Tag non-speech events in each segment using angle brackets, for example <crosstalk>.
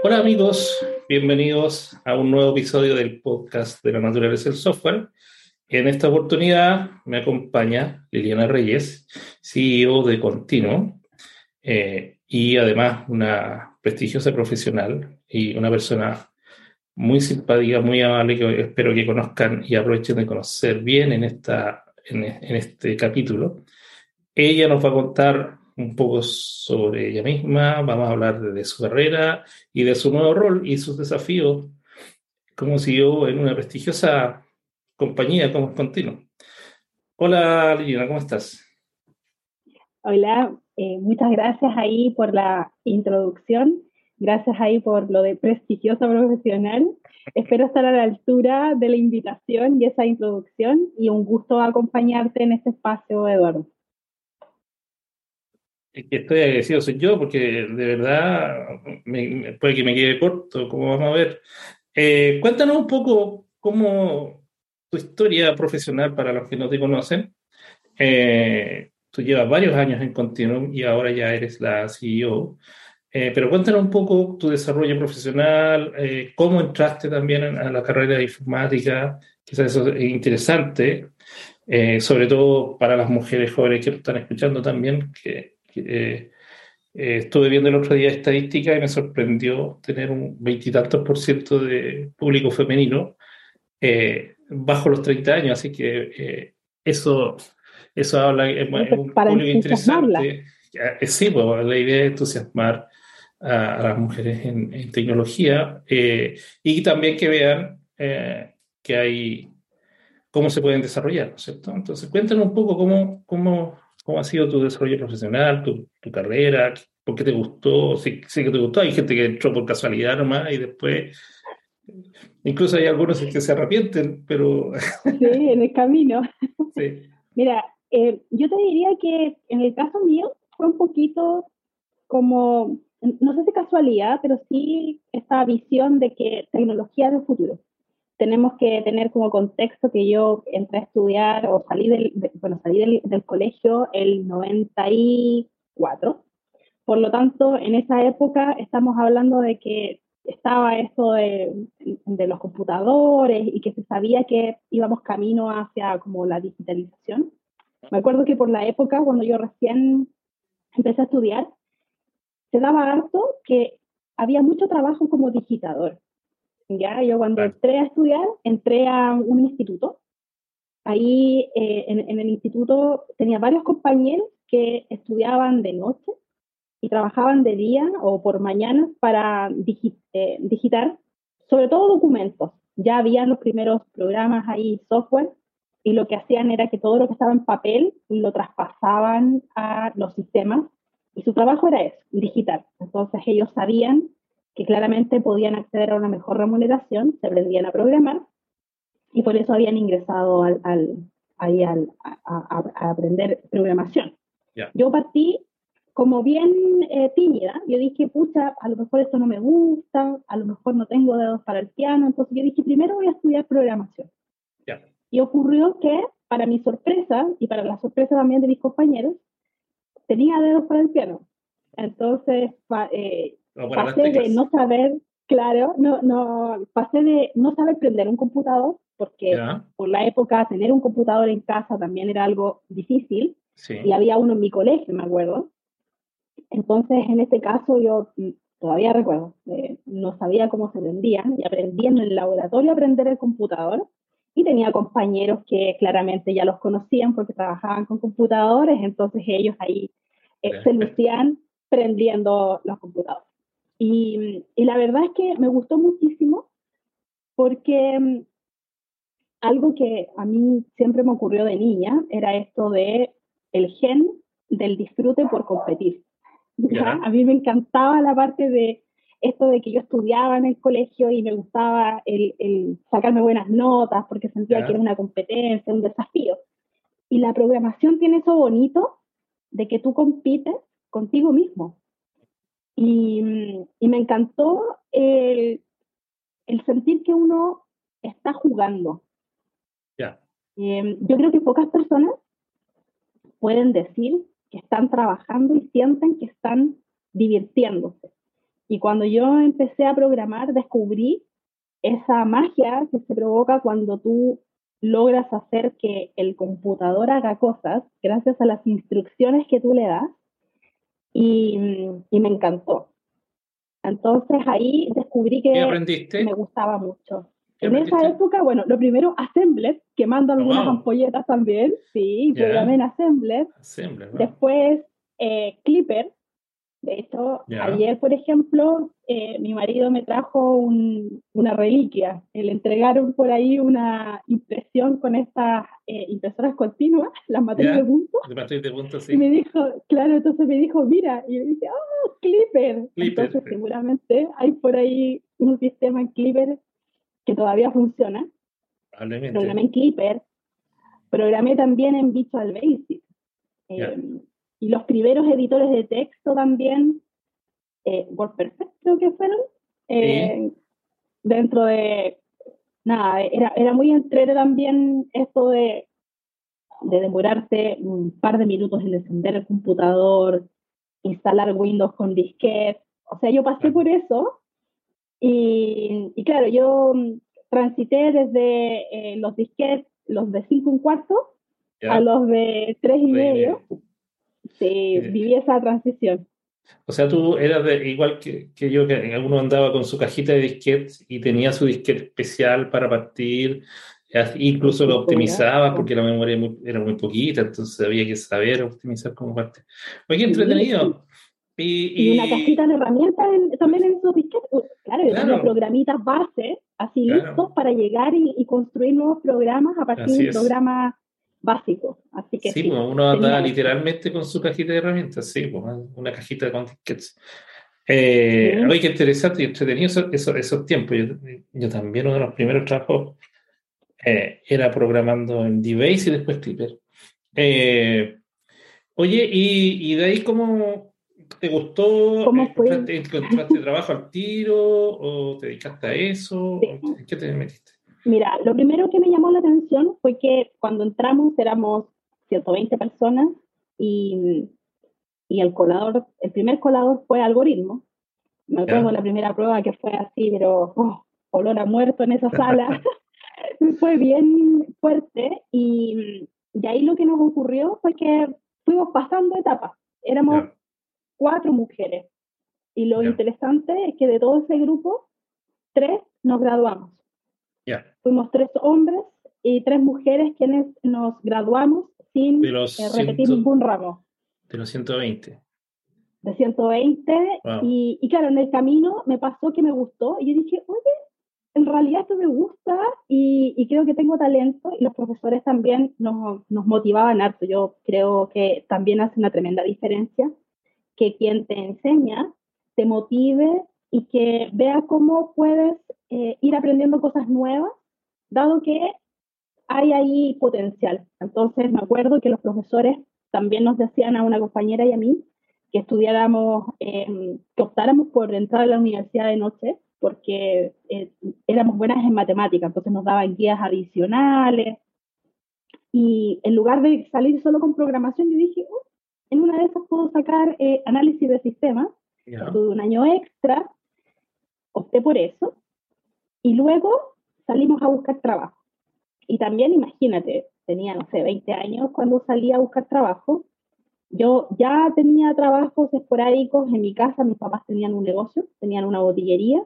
Hola amigos, bienvenidos a un nuevo episodio del podcast de la naturaleza del software. En esta oportunidad me acompaña Liliana Reyes, CEO de Continuo, eh, y además una prestigiosa profesional y una persona muy simpática, muy amable, que espero que conozcan y aprovechen de conocer bien en, esta, en, en este capítulo. Ella nos va a contar un poco sobre ella misma, vamos a hablar de, su carrera y de su nuevo rol y sus desafíos como CEO en una prestigiosa compañía como Continuo. Hola Liliana, ¿cómo estás? Hola, eh, muchas gracias ahí por la introducción, gracias ahí por lo de prestigiosa profesional. Espero estar a la altura de la invitación y esa introducción y un gusto acompañarte en este espacio, Eduardo estoy agradecido soy yo, porque de verdad puede que me quede corto, como vamos a ver. Eh, cuéntanos un poco cómo tu historia profesional para los que no te conocen. Eh, tú llevas varios años en Continuum y ahora ya eres la CEO. Eh, pero cuéntanos un poco tu desarrollo profesional, cómo entraste también a la carrera de informática, quizás eso es interesante, sobre todo para las mujeres jóvenes que están escuchando también, que eh, eh, estuve viendo el otro día estadística y me sorprendió tener un veintitantos por ciento de público femenino eh, bajo los 30 años, así que eso, eso habla de un público interesante. Sí, pues, la idea es entusiasmar a, las mujeres en, tecnología y también que vean que hay cómo se pueden desarrollar, ¿no es cierto? Entonces, cuéntanos un poco cómo, cómo ¿Cómo ha sido tu desarrollo profesional, tu, tu carrera? ¿Por qué te gustó? Sí, sí, que te gustó. Hay gente que entró por casualidad nomás y después... Incluso hay algunos que se arrepienten, pero... Sí, en el camino. <laughs> Sí. Mira, eh, yo te diría que en el caso mío fue un poquito como, no sé si casualidad, pero sí esta visión de que tecnología del futuro tenemos que tener como contexto que yo entré a estudiar o salí del, bueno, salí del, colegio el 94. Por lo tanto, en esa época estamos hablando de que estaba eso de, de, los computadores y que se sabía que íbamos camino hacia como la digitalización. Me acuerdo que por la época, cuando yo recién empecé a estudiar, se daba harto que había mucho trabajo como digitador. ¿Ya? Yo cuando entré a estudiar, entré a un instituto. Ahí eh, en, el instituto tenía varios compañeros que estudiaban de noche y trabajaban de día o por mañana para eh, digitar, sobre todo documentos. Ya habían los primeros programas ahí, software, y lo que hacían era que todo lo que estaba en papel lo traspasaban a los sistemas y su trabajo era eso, digitar. Entonces ellos sabían que claramente podían acceder a una mejor remuneración, se aprendían a programar y por eso habían ingresado al, ahí al, a, aprender programación. Yo partí como bien eh, tímida, yo dije, pucha, a lo mejor esto no me gusta, a lo mejor no tengo dedos para el piano, entonces yo dije, primero voy a estudiar programación. Y ocurrió que, para mi sorpresa, y para la sorpresa también de mis compañeros, tenía dedos para el piano. Entonces, eh, pasé de no saber, claro, no, no, pasé de no saber prender un computador, porque por la época tener un computador en casa también era algo difícil, y había uno en mi colegio, me acuerdo. Entonces, en este caso, yo todavía recuerdo, eh, no sabía cómo se prendía, y aprendí en el laboratorio a aprender el computador, y tenía compañeros que claramente ya los conocían porque trabajaban con computadores, entonces ellos ahí eh, se lucían prendiendo los computadores. Y, la verdad es que me gustó muchísimo porque mm, algo que a mí siempre me ocurrió de niña era esto de el gen del disfrute por competir. <laughs> A mí me encantaba la parte de esto de que yo estudiaba en el colegio y me gustaba el, sacarme buenas notas porque sentía que era una competencia, un desafío. Y la programación tiene eso bonito de que tú compites contigo mismo. Y, me encantó el, sentir que uno está jugando. Em, yo creo que pocas personas pueden decir que están trabajando y sienten que están divirtiéndose. Y cuando yo empecé a programar, descubrí esa magia que se provoca cuando tú logras hacer que el computador haga cosas gracias a las instrucciones que tú le das y, me encantó. Entonces ahí descubrí que me gustaba mucho. En esa época, bueno, lo primero, Assembler, que mando algunas ampolletas también, sí, programé en Assembler. Después, eh, Clipper, de hecho, ayer, por ejemplo, eh, mi marido me trajo una reliquia. Le entregaron por ahí una impresión con estas eh, impresoras continuas, <laughs> las materias de punto. De punto, sí. Y me dijo, claro, entonces me dijo, mira, y yo dije, oh, Clipper. Entonces, seguramente hay por ahí un sistema en Clipper que todavía funciona. Programé en Clipper. Programé también en Visual Basic. Eh, y los primeros editores de texto también, eh, WordPerfect creo que fueron, eh, dentro de, nada, era, era muy entrete también esto de, de demorarse un par de minutos en encender el computador, instalar Windows con disquete, o sea, yo pasé por eso y, y claro, yo transité desde eh, los disquetes, los de 5 un cuarto, a los de 3 y medio. Sí, viví esa transición. O sea, tú eras igual que, que, yo, que alguno andaba con su cajita de disquetes y tenía su disquete especial para partir, incluso lo optimizaba porque la memoria era muy poquita, entonces había que saber optimizar como parte. Oye, entretenido. Y, una cajita de herramientas también en esos disquetes. Claro, claro. programitas base, así listos para llegar y, construir nuevos programas a partir de programas básico. Así que sí, pues, uno anda literalmente con su cajita de herramientas, sí, pues, una cajita con tickets. Eh, Oye, qué interesante y entretenido esos, esos, tiempos. Yo, también uno de los primeros trabajos eh, era programando en DBase y después Clipper. Eh, oye, y, y, de ahí cómo te gustó? ¿Cómo fue? ¿Encontraste trabajo al tiro o te dedicaste a eso? ¿En qué te metiste? Mira, lo primero que me llamó la atención fue que cuando entramos éramos 120 personas y, y el colador, el primer colador fue algoritmo. Me acuerdo la primera prueba que fue así, pero oh, olor a muerto en esa sala. <laughs> <laughs> fue bien fuerte y, y, ahí lo que nos ocurrió fue que fuimos pasando etapas. Éramos cuatro mujeres y lo interesante es que de todo ese grupo, tres nos graduamos. Fuimos tres hombres y tres mujeres quienes nos graduamos sin eh, repetir ningún ramo. De los 120. De 120. Y, y, claro, en el camino me pasó que me gustó y yo dije, oye, en realidad esto me gusta y, y creo que tengo talento y los profesores también nos, nos motivaban harto. Yo creo que también hace una tremenda diferencia que quien te enseña te motive y que vea cómo puedes eh, ir aprendiendo cosas nuevas, dado que hay ahí potencial. Entonces me acuerdo que los profesores también nos decían a una compañera y a mí que estudiáramos, em, que optáramos por entrar a la universidad de noche, porque eh, éramos buenas en matemáticas, entonces nos daban guías adicionales. Y en lugar de salir solo con programación, yo dije, oh, en una de esas puedo sacar eh, análisis de sistemas, tuve un año extra, opté por eso, y luego salimos a buscar trabajo. Y también, imagínate, tenía, no sé, 20 años cuando salí a buscar trabajo. Yo ya tenía trabajos esporádicos en mi casa, mis papás tenían un negocio, tenían una botillería,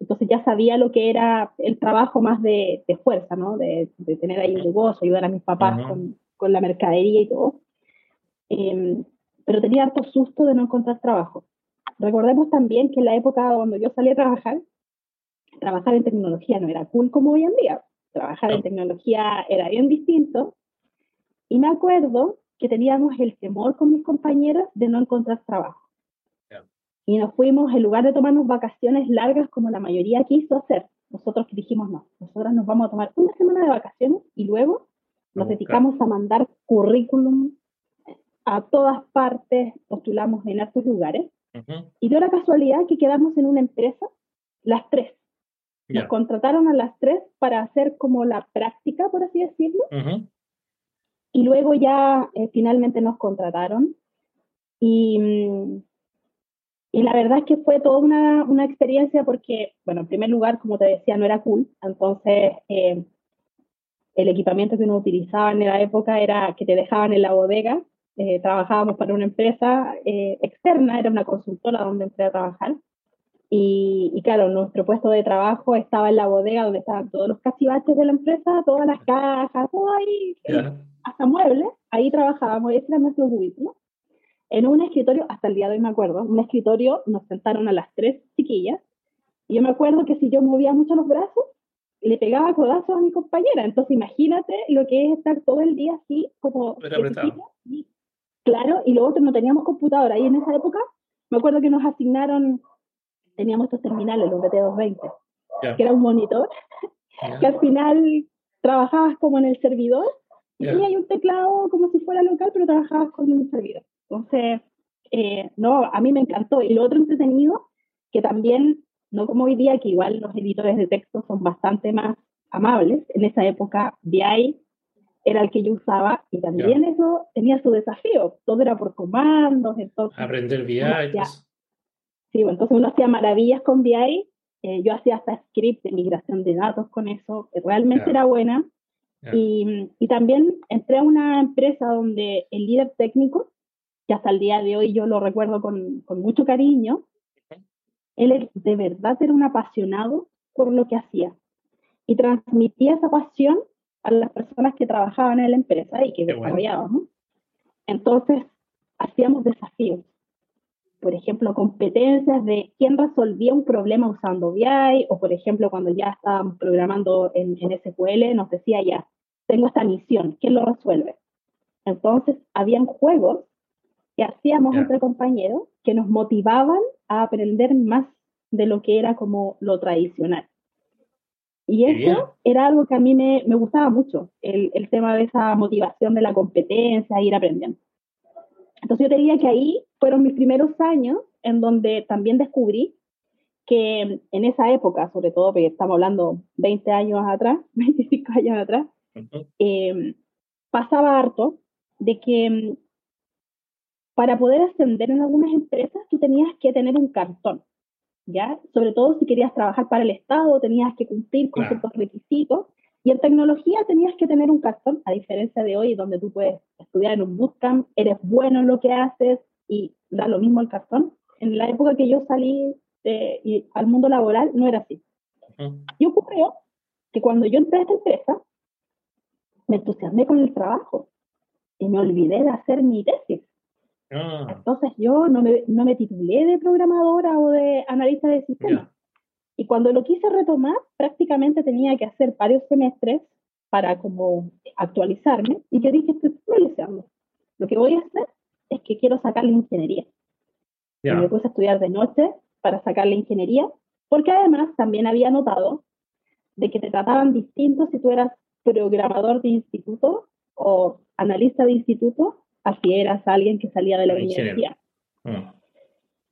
entonces ya sabía lo que era el trabajo más de, de fuerza, ¿no? De, de, tener ahí un negocio, ayudar a mis papás con, con, la mercadería y todo. Em, pero tenía harto susto de no encontrar trabajo. Recordemos también que en la época cuando yo salí a trabajar, trabajar en tecnología no era cool como hoy en día. Trabajar en tecnología era bien distinto. Y me acuerdo que teníamos el temor con mis compañeros de no encontrar trabajo. Y nos fuimos, en lugar de tomarnos vacaciones largas como la mayoría quiso hacer, nosotros dijimos no, nosotros nos vamos a tomar una semana de vacaciones y luego nos dedicamos a mandar currículum a todas partes, postulamos en estos lugares. Y dio la casualidad que quedamos en una empresa, las tres. Nos contrataron a las tres para hacer como la práctica, por así decirlo. Y luego ya eh, finalmente nos contrataron. Y, y la verdad es que fue toda una, una, experiencia porque, bueno, en primer lugar, como te decía, no era cool. Entonces, eh, el equipamiento que uno utilizaba en la época era que te dejaban en la bodega. Eh, trabajábamos para una empresa eh, externa, era una consultora donde entré a trabajar. Y, y, claro, nuestro puesto de trabajo estaba en la bodega donde estaban todos los cachivaches de la empresa, todas las cajas, todo ahí, hasta muebles. Ahí trabajábamos, ese era nuestro cubículo en un escritorio, hasta el día de hoy me acuerdo, un escritorio nos sentaron a las tres chiquillas, y yo me acuerdo que si yo movía mucho los brazos, le pegaba codazos a mi compañera. Entonces imagínate lo que es estar todo el día así, como... Y, claro, y luego no teníamos computadora, y en esa época me acuerdo que nos asignaron, teníamos estos terminales, los BT220, que era un monitor, que al final trabajabas como en el servidor, y hay un teclado como si fuera local, pero trabajabas con un servidor. Entonces, eh, no, a mí me encantó. Y lo otro entretenido, que también, no como hoy día, que igual los editores de texto son bastante más amables, en esa época VI era el que yo usaba y también eso tenía su desafío. Todo era por comandos, entonces... Aprender VI. Sí, bueno, entonces uno hacía maravillas con VI. Eh, yo hacía hasta script de migración de datos con eso, que realmente era buena. Y, y, también entré a una empresa donde el líder técnico que hasta el día de hoy yo lo recuerdo con, con mucho cariño, él de verdad era un apasionado por lo que hacía y transmitía esa pasión a las personas que trabajaban en la empresa y que desarrollábamos. Entonces, hacíamos desafíos. Por ejemplo, competencias de quién resolvía un problema usando VI, o por ejemplo, cuando ya estábamos programando en, en SQL, nos decía ya, tengo esta misión, ¿quién lo resuelve? Entonces, habían juegos que hacíamos entre compañeros que nos motivaban a aprender más de lo que era como lo tradicional. Y eso era algo que a mí me, me gustaba mucho, el, el, tema de esa motivación de la competencia, ir aprendiendo. Entonces yo te diría que ahí fueron mis primeros años en donde también descubrí que en esa época, sobre todo porque estamos hablando 20 años atrás, <laughs> 25 años atrás, eh, pasaba harto de que para poder ascender en algunas empresas tú tenías que tener un cartón, ¿ya? Sobre todo si querías trabajar para el Estado, tenías que cumplir con ciertos requisitos. Y en tecnología tenías que tener un cartón, a diferencia de hoy, donde tú puedes estudiar en un bootcamp, eres bueno en lo que haces y da lo mismo el cartón. En la época que yo salí de, al mundo laboral no era así. Y ocurrió que cuando yo entré a esta empresa, me entusiasmé con el trabajo y me olvidé de hacer mi tesis. Ah. Entonces yo no me, no me, titulé de programadora o de analista de sistemas. Y cuando lo quise retomar, prácticamente tenía que hacer varios semestres para como actualizarme. Y yo dije, estoy actualizando. Lo que voy a hacer es que quiero sacar la ingeniería. Y me puse a estudiar de noche para sacar la ingeniería, porque además también había notado de que te trataban distinto si tú eras programador de instituto o analista de instituto así eras alguien que salía de la universidad. Mm.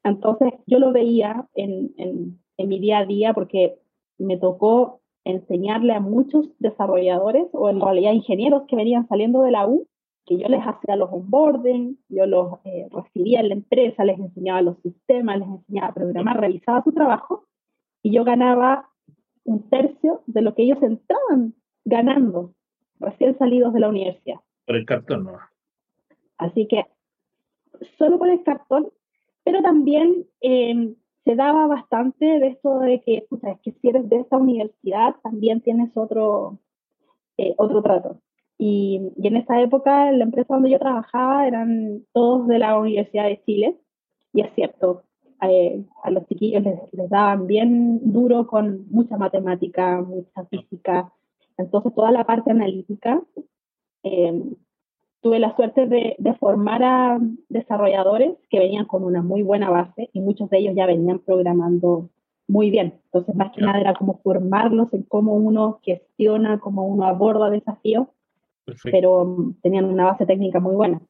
Entonces yo lo veía en, en, en, mi día a día porque me tocó enseñarle a muchos desarrolladores o en realidad ingenieros que venían saliendo de la U, que yo les hacía los onboarding, yo los eh, recibía en la empresa, les enseñaba los sistemas, les enseñaba a programar, revisaba su trabajo y yo ganaba un tercio de lo que ellos entraban ganando recién salidos de la universidad. Por el cartón, ¿no? Así que solo con el cartón, pero también em, se daba bastante de esto de que, es que si eres de esta universidad, también tienes otro, eh, otro trato. Y, y, en esa época, la empresa donde yo trabajaba eran todos de la Universidad de Chile, y es cierto, eh, a los chiquillos les, les, daban bien duro con mucha matemática, mucha física, entonces toda la parte analítica eh, tuve la suerte de, formar a desarrolladores que venían con una muy buena base y muchos de ellos ya venían programando muy bien. Entonces, más que nada era como formarlos en cómo uno gestiona, cómo uno aborda desafíos, pero tenían una base técnica muy buena.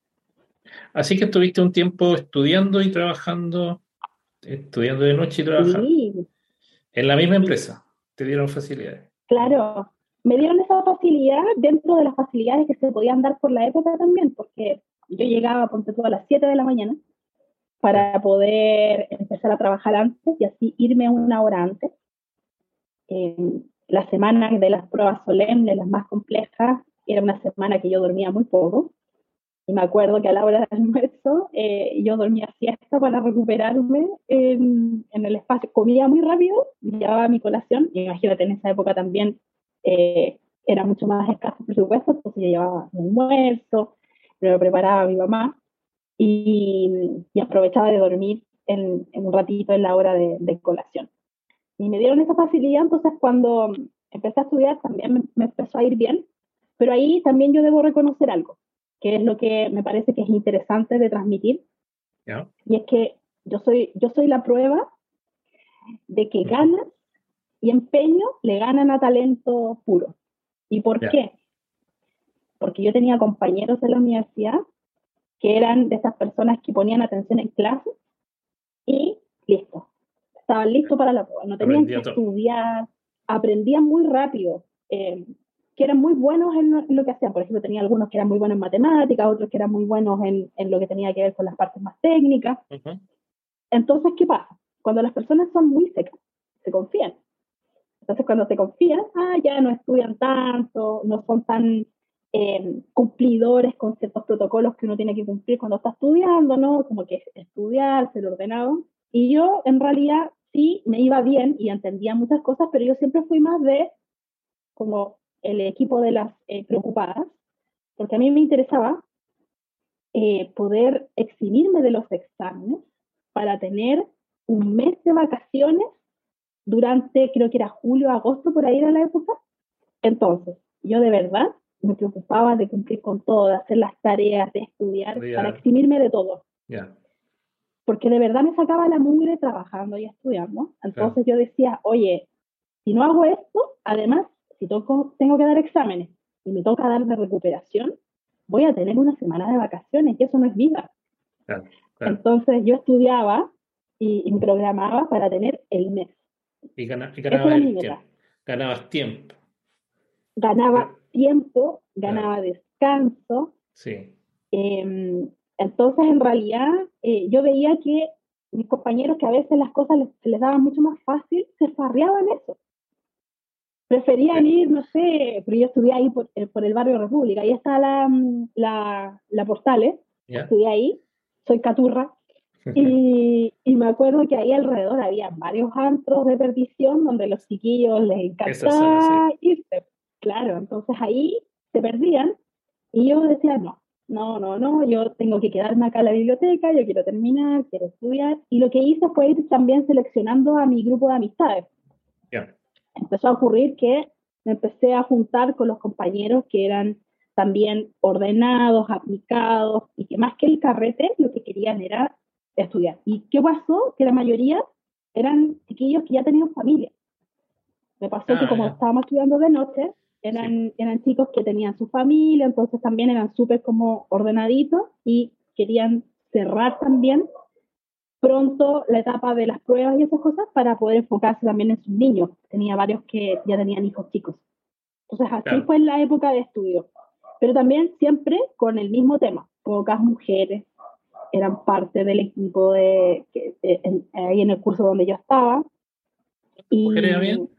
Así que estuviste un tiempo estudiando y trabajando, estudiando de noche y trabajando. Sí. En la misma empresa, te dieron facilidades. Claro, me dieron esa facilidad dentro de las facilidades que se podían dar por la época también, porque yo llegaba, ponte tú, a las 7 de la mañana para poder empezar a trabajar antes y así irme una hora antes. la semana de las pruebas solemnes, las más complejas, era una semana que yo dormía muy poco. Y me acuerdo que a la hora del almuerzo eh, yo dormía siesta para recuperarme en, en, el espacio. Comía muy rápido, llevaba mi colación. Y imagínate, en esa época también eh, era mucho más escaso presupuesto, entonces yo llevaba mi almuerzo, me lo preparaba mi mamá y, aprovechaba de dormir en, en, un ratito en la hora de, de, colación. Y me dieron esa facilidad, entonces cuando empecé a estudiar también me, me empezó a ir bien, pero ahí también yo debo reconocer algo que es lo que me parece que es interesante de transmitir. Y es que yo soy, yo soy la prueba de que ganas y empeño le ganan a talento puro. ¿Y por qué? Porque yo tenía compañeros de la universidad que eran de esas personas que ponían atención en clase y listo. Estaban listos para la prueba. No tenían que estudiar, aprendían muy rápido. Eh, que eran muy buenos en lo, que hacían. Por ejemplo, tenía algunos que eran muy buenos en matemáticas, otros que eran muy buenos en, en lo que tenía que ver con las partes más técnicas. Entonces, ¿qué pasa? Cuando las personas son muy secas, se confían. Entonces, cuando se confían, ah, ya no estudian tanto, no son tan eh, cumplidores con ciertos protocolos que uno tiene que cumplir cuando está estudiando, ¿no? Como que estudiar, ser ordenado. Y yo, en realidad, sí me iba bien y entendía muchas cosas, pero yo siempre fui más de como el equipo de las eh, preocupadas, porque a mí me interesaba eh, poder eximirme de los exámenes para tener un mes de vacaciones durante, creo que era julio, agosto, por ahí era la época. Entonces, yo de verdad me preocupaba de cumplir con todo, de hacer las tareas, de estudiar, para eximirme de todo. Porque de verdad me sacaba la mugre trabajando y estudiando. Entonces yo decía, oye, si no hago esto, además si tengo que dar exámenes y me toca dar de recuperación, voy a tener una semana de vacaciones y eso no es vida. Entonces yo estudiaba y, me programaba para tener el mes. Y, ganabas tiempo. Ganabas tiempo. Ganaba tiempo, ganaba descanso. Sí. Em, entonces, en realidad, eh, yo veía que mis compañeros que a veces las cosas les, les daban mucho más fácil, se farreaban eso preferían ir, no sé, pero yo estudié ahí por, eh, por el barrio República, ahí está la, mm, la, la Portales, estudié ahí, soy caturra, <laughs> y, y, me acuerdo que ahí alrededor había varios antros de perdición donde los chiquillos les encantaba irse. Claro, entonces ahí se perdían. Y yo decía, no, no, no, no, yo tengo que quedarme acá en la biblioteca, yo quiero terminar, quiero estudiar. Y lo que hice fue ir también seleccionando a mi grupo de amistades empezó a ocurrir que me empecé a juntar con los compañeros que eran también ordenados, aplicados, y que más que el carrete, lo que querían era estudiar. ¿Y qué pasó? Que la mayoría eran chiquillos que ya tenían familia. Me pasó que ah, como estábamos estudiando de noche, eran, eran chicos que tenían su familia, entonces también eran súper como ordenaditos y querían cerrar también pronto la etapa de las pruebas y esas cosas para poder enfocarse también en sus niños. Tenía varios que ya tenían hijos chicos. Entonces así fue en la época de estudio. Pero también siempre con el mismo tema. Pocas mujeres eran parte del equipo de, ahí en el curso donde yo estaba. Y ¿Mujeres bien?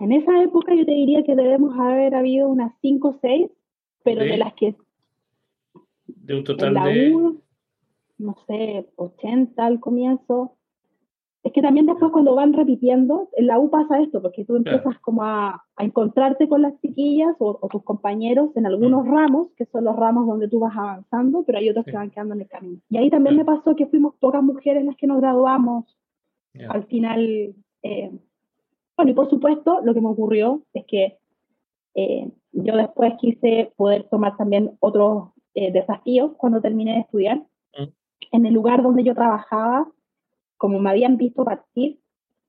En esa época yo te diría que debemos haber habido unas 5 o 6, pero de las que... De un total de no sé, 80 al comienzo. Es que también después cuando van repitiendo, en la U pasa esto, porque tú empiezas como a, a, encontrarte con las chiquillas o, tus compañeros en algunos mm. ramos, que son los ramos donde tú vas avanzando, pero hay otros que van quedando en el camino. Y ahí también me pasó que fuimos pocas mujeres las que nos graduamos al final. Eh, bueno, y por supuesto, lo que me ocurrió es que eh, yo después quise poder tomar también otros eh, desafíos cuando terminé de estudiar en el lugar donde yo trabajaba, como me habían visto partir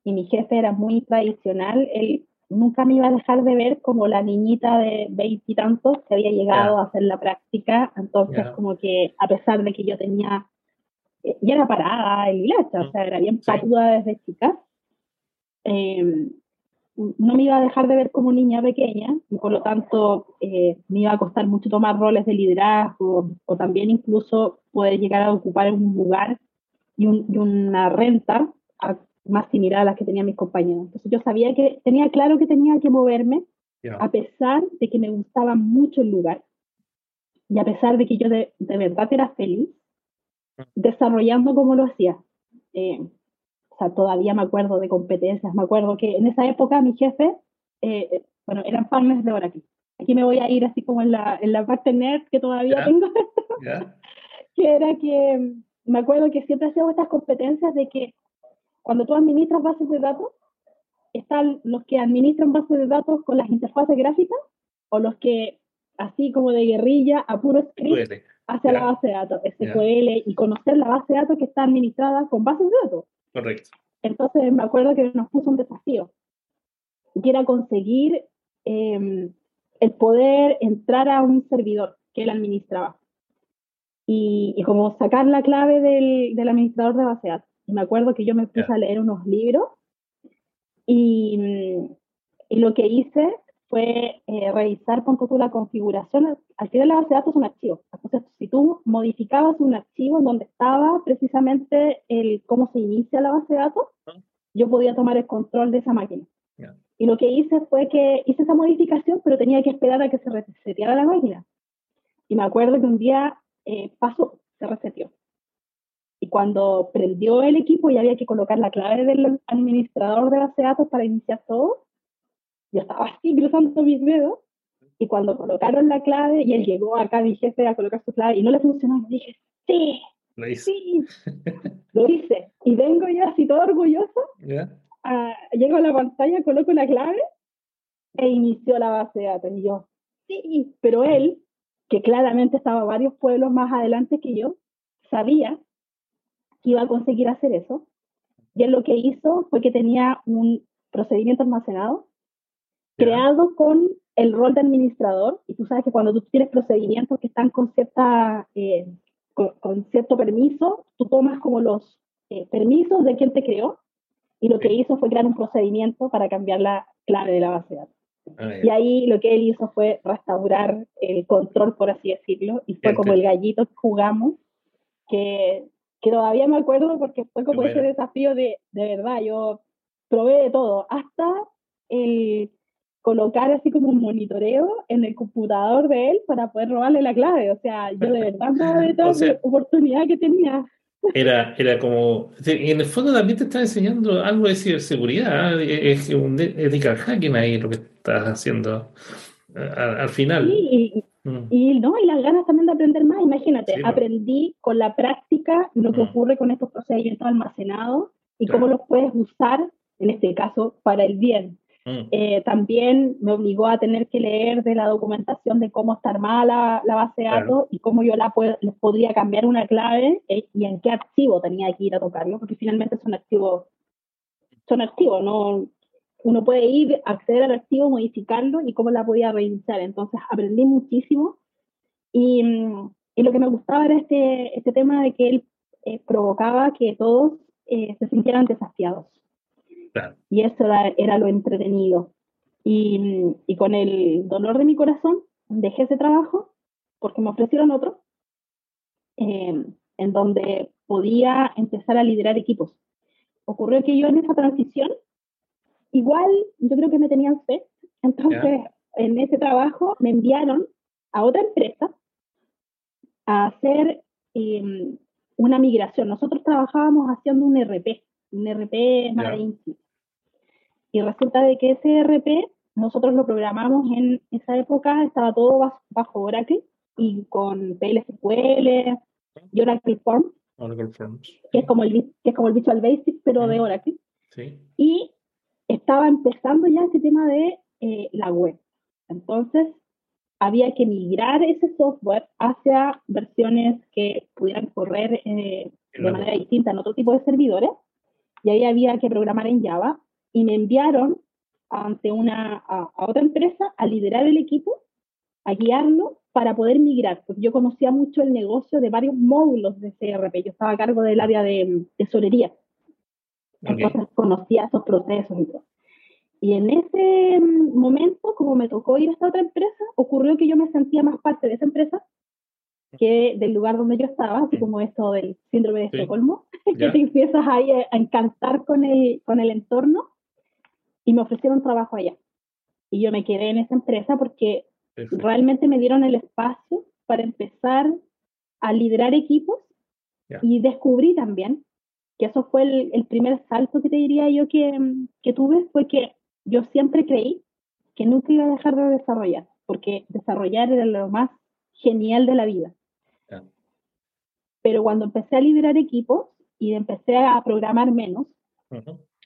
y mi jefe era muy tradicional, él nunca me iba a dejar de ver como la niñita de veintitantos que había llegado a hacer la práctica. Entonces, como que a pesar de que yo tenía, eh, ya era parada el hilacha, o sea, era bien patuda desde chica, em, no me iba a dejar de ver como niña pequeña y por lo tanto eh, me iba a costar mucho tomar roles de liderazgo o también incluso poder llegar a ocupar un lugar y, una renta más similar a las que tenían mis compañeros. Entonces yo sabía que tenía claro que tenía que moverme a pesar de que me gustaba mucho el lugar y a pesar de que yo de, verdad era feliz desarrollando como lo hacía. Eh, o sea, todavía me acuerdo de competencias, me acuerdo que en esa época mi jefe, eh, bueno, eran partners de Oracle. Aquí me voy a ir así como en la, en la parte nerd que todavía tengo, que era que me acuerdo que siempre hacía estas competencias de que cuando tú administras bases de datos, están los que administran bases de datos con las interfaces gráficas o los que, así como de guerrilla, a puro script, hacia la base de datos, SQL, y conocer la base de datos que está administrada con bases de datos. Correcto. Entonces me acuerdo que nos puso un desafío, que era conseguir em, el poder entrar a un servidor que él administraba. Y, y como sacar la clave del, del, administrador de base de datos. Y me acuerdo que yo me puse a leer unos libros y, y lo que hice fue eh, revisar con tú la configuración. Al final la base de datos es un archivo. Entonces, si tú modificabas un archivo en donde estaba precisamente el cómo se inicia la base de datos, yo podía tomar el control de esa máquina. Y lo que hice fue que hice esa modificación, pero tenía que esperar a que se reseteara la máquina. Y me acuerdo que un día eh, pasó, se reseteó. Y cuando prendió el equipo y había que colocar la clave del administrador de base de datos para iniciar todo, yo estaba así cruzando mis dedos. Y cuando colocaron la clave y él llegó acá, mi jefe, a colocar su clave y no le funcionó, dije, sí, lo hice. sí, lo hice. Y vengo yo así todo orgulloso, llego a la pantalla, coloco la clave e inició la base de datos. Y yo, sí, pero él, que claramente estaba varios pueblos más adelante que yo, sabía iba a conseguir hacer eso. Y él lo que hizo fue que tenía un procedimiento almacenado creado con el rol de administrador. Y tú sabes que cuando tú tienes procedimientos que están con, cierta, eh, con, cierto permiso, tú tomas como los eh, permisos de quien te creó. Y lo que hizo fue crear un procedimiento para cambiar la clave de la base de datos. Ah, y ahí lo que él hizo fue restaurar el control, por así decirlo, y fue como el gallito que jugamos, que que todavía me acuerdo porque fue como ese desafío de, de verdad, yo probé de todo, hasta el colocar así como un monitoreo en el computador de él para poder robarle la clave. O sea, yo de verdad <laughs> no de toda la oportunidad que tenía. Era, era como, en el fondo también te está enseñando algo de ciberseguridad, es un ethical hacking ahí lo que estás haciendo al, final. Sí, Mm. Y, ¿no? y las ganas también de aprender más. Imagínate, aprendí con la práctica lo que mm. ocurre con estos procedimientos almacenados y cómo los puedes usar, en este caso, para el bien. Mm. Eh, también me obligó a tener que leer de la documentación de cómo está armada la, base de datos y cómo yo la les podría cambiar una clave eh, y en qué archivo tenía que ir a tocarlo, porque finalmente son archivos, son archivos, no, uno puede ir, acceder al archivo, modificarlo y cómo la podía reiniciar. Entonces aprendí muchísimo y, y lo que me gustaba era este, este tema de que él eh, provocaba que todos eh, se sintieran desafiados. Y eso era, era lo entretenido. Y, y, con el dolor de mi corazón dejé ese trabajo porque me ofrecieron otro eh, en donde podía empezar a liderar equipos. Ocurrió que yo en esa transición igual yo creo que me tenían fe. Entonces, en ese trabajo me enviaron a otra empresa a hacer em, una migración. Nosotros trabajábamos haciendo un RP, un RP Marine Y resulta de que ese RP nosotros lo programamos en esa época, estaba todo bajo, Oracle y con PLSQL y Oracle Forms. Oracle Forms. Que es como el, que es como el Visual Basic, pero de Oracle. Sí. Y estaba empezando ya ese tema de eh, la web. Entonces, había que migrar ese software hacia versiones que pudieran correr eh, de manera distinta en otro tipo de servidores. Y ahí había que programar en Java. Y me enviaron ante una, a, otra empresa a liderar el equipo, a guiarlo para poder migrar, porque yo conocía mucho el negocio de varios módulos de CRP. Yo estaba a cargo del área de tesorería. Entonces conocía esos procesos y todo. Y en ese momento, como me tocó ir a esta otra empresa, ocurrió que yo me sentía más parte de esa empresa que del lugar donde yo estaba, así como esto del síndrome de Estocolmo, <laughs> que te empiezas ahí a, encantar con el, con el entorno y me ofrecieron trabajo allá. Y yo me quedé en esa empresa porque realmente me dieron el espacio para empezar a liderar equipos y descubrí también que eso fue el, el, primer salto que te diría yo que, que tuve, fue que yo siempre creí que nunca iba a dejar de desarrollar, porque desarrollar era lo más genial de la vida. Pero cuando empecé a liderar equipos y empecé a programar menos,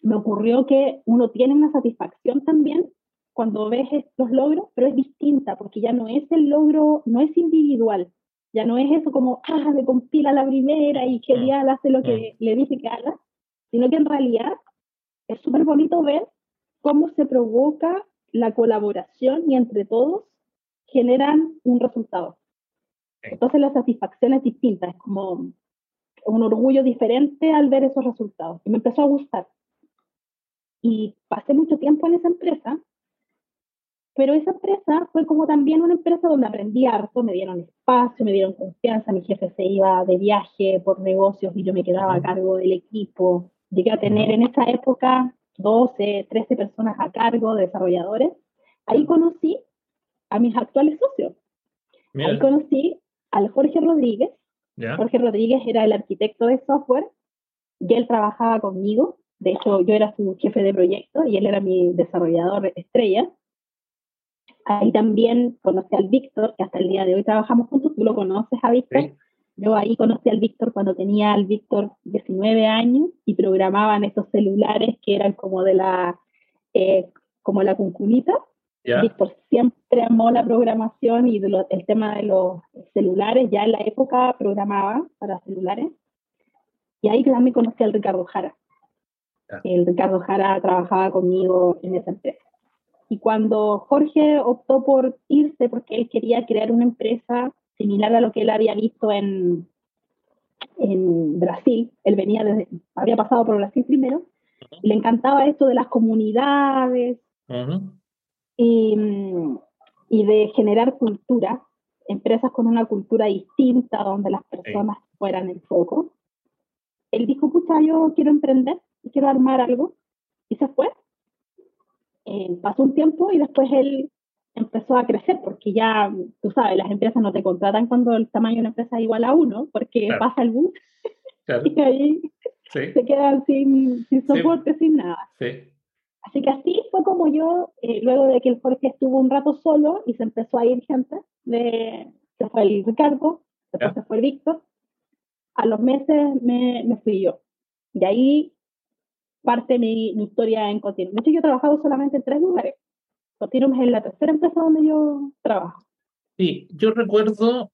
me ocurrió que uno tiene una satisfacción también cuando ves los logros, pero es distinta, porque ya no es el logro, no es individual, ya no es eso como, ah, me compila la primera y genial, hace lo que le dice que haga, sino que en realidad es súper bonito ver cómo se provoca la colaboración y entre todos generan un resultado. Entonces la satisfacción es distinta, es como un orgullo diferente al ver esos resultados. Y me empezó a gustar. Y pasé mucho tiempo en esa empresa, pero esa empresa fue como también una empresa donde aprendí harto, me dieron espacio, me dieron confianza, mi jefe se iba de viaje por negocios y yo me quedaba a cargo del equipo. Llegué a tener en esa época 12, 13 personas a cargo, de desarrolladores. Ahí conocí a mis actuales socios. Ahí conocí al Jorge Rodríguez. Jorge Rodríguez era el arquitecto de software y él trabajaba conmigo. De hecho, yo era su jefe de proyecto y él era mi desarrollador estrella. Ahí también conocí al Víctor, que hasta el día de hoy trabajamos juntos. Tú lo conoces a Víctor. Yo ahí conocí al Víctor cuando tenía al Víctor 19 años y programaban estos celulares que eran como de la, eh, como la cuncunita. Víctor siempre amó la programación y el tema de los celulares, ya en la época programaba para celulares. Y ahí también conocí al Ricardo Jara. El Ricardo Jara trabajaba conmigo en esa empresa. Y cuando Jorge optó por irse porque él quería crear una empresa similar a lo que él había visto en, en Brasil. Él venía desde, había pasado por Brasil primero, le encantaba esto de las comunidades y, y, de generar cultura, empresas con una cultura distinta donde las personas fueran el foco. Él dijo, pucha, yo quiero emprender quiero armar algo, y se fue. Eh, pasó un tiempo y después él empezó a crecer, porque ya, tú sabes, las empresas no te contratan cuando el tamaño de una empresa es igual a uno, porque pasa el bus <laughs> y ahí se quedan sin, sin soporte, sin nada. Así que así fue como yo, eh, luego de que el Jorge estuvo un rato solo y se empezó a ir gente, de, se fue el Ricardo, después se fue el Víctor, a los meses me, me, fui yo. Y ahí parte mi, mi historia en continuo. De hecho, yo he trabajado solamente en tres lugares. Continuum es la tercera empresa donde yo trabajo. Sí, yo recuerdo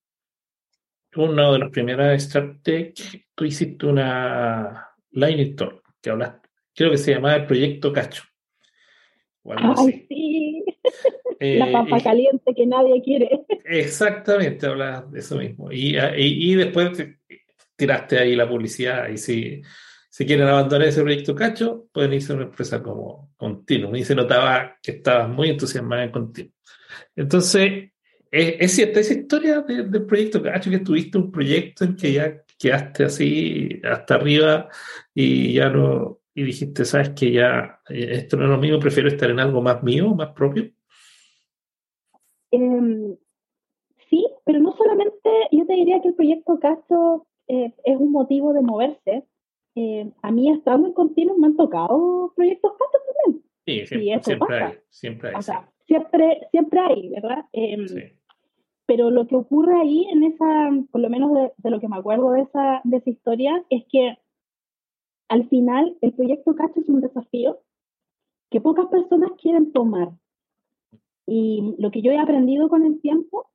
una de las primeras StartTech, tú hiciste una Line Store, que hablaste, creo que se llamaba el Proyecto Cacho. Ay, sí. <laughs> Eh, la papa caliente que nadie quiere. Exactamente, hablas de eso mismo. Y, y, y después tiraste ahí la publicidad y sí si quieren abandonar ese proyecto cacho, pueden irse a una empresa como Continuum. Y se notaba que estabas muy entusiasmada en Continuum. Entonces, es, cierta esa historia del proyecto cacho, que tuviste un proyecto en que ya quedaste así hasta arriba y ya no, y dijiste, sabes que ya eh, esto no es lo mío, prefiero estar en algo más mío, más propio. Em, sí, pero no solamente, yo te diría que el proyecto Cacho eh, es un motivo de moverse, eh, a mí estando en continuo me han tocado proyectos tantos también. Sí, siempre, hay, siempre hay. O sea, siempre, siempre hay, ¿verdad? Em, sí. Pero lo que ocurre ahí, en esa, por lo menos de, lo que me acuerdo de esa, de esa historia, es que al final el proyecto Cacho es un desafío que pocas personas quieren tomar. Y lo que yo he aprendido con el tiempo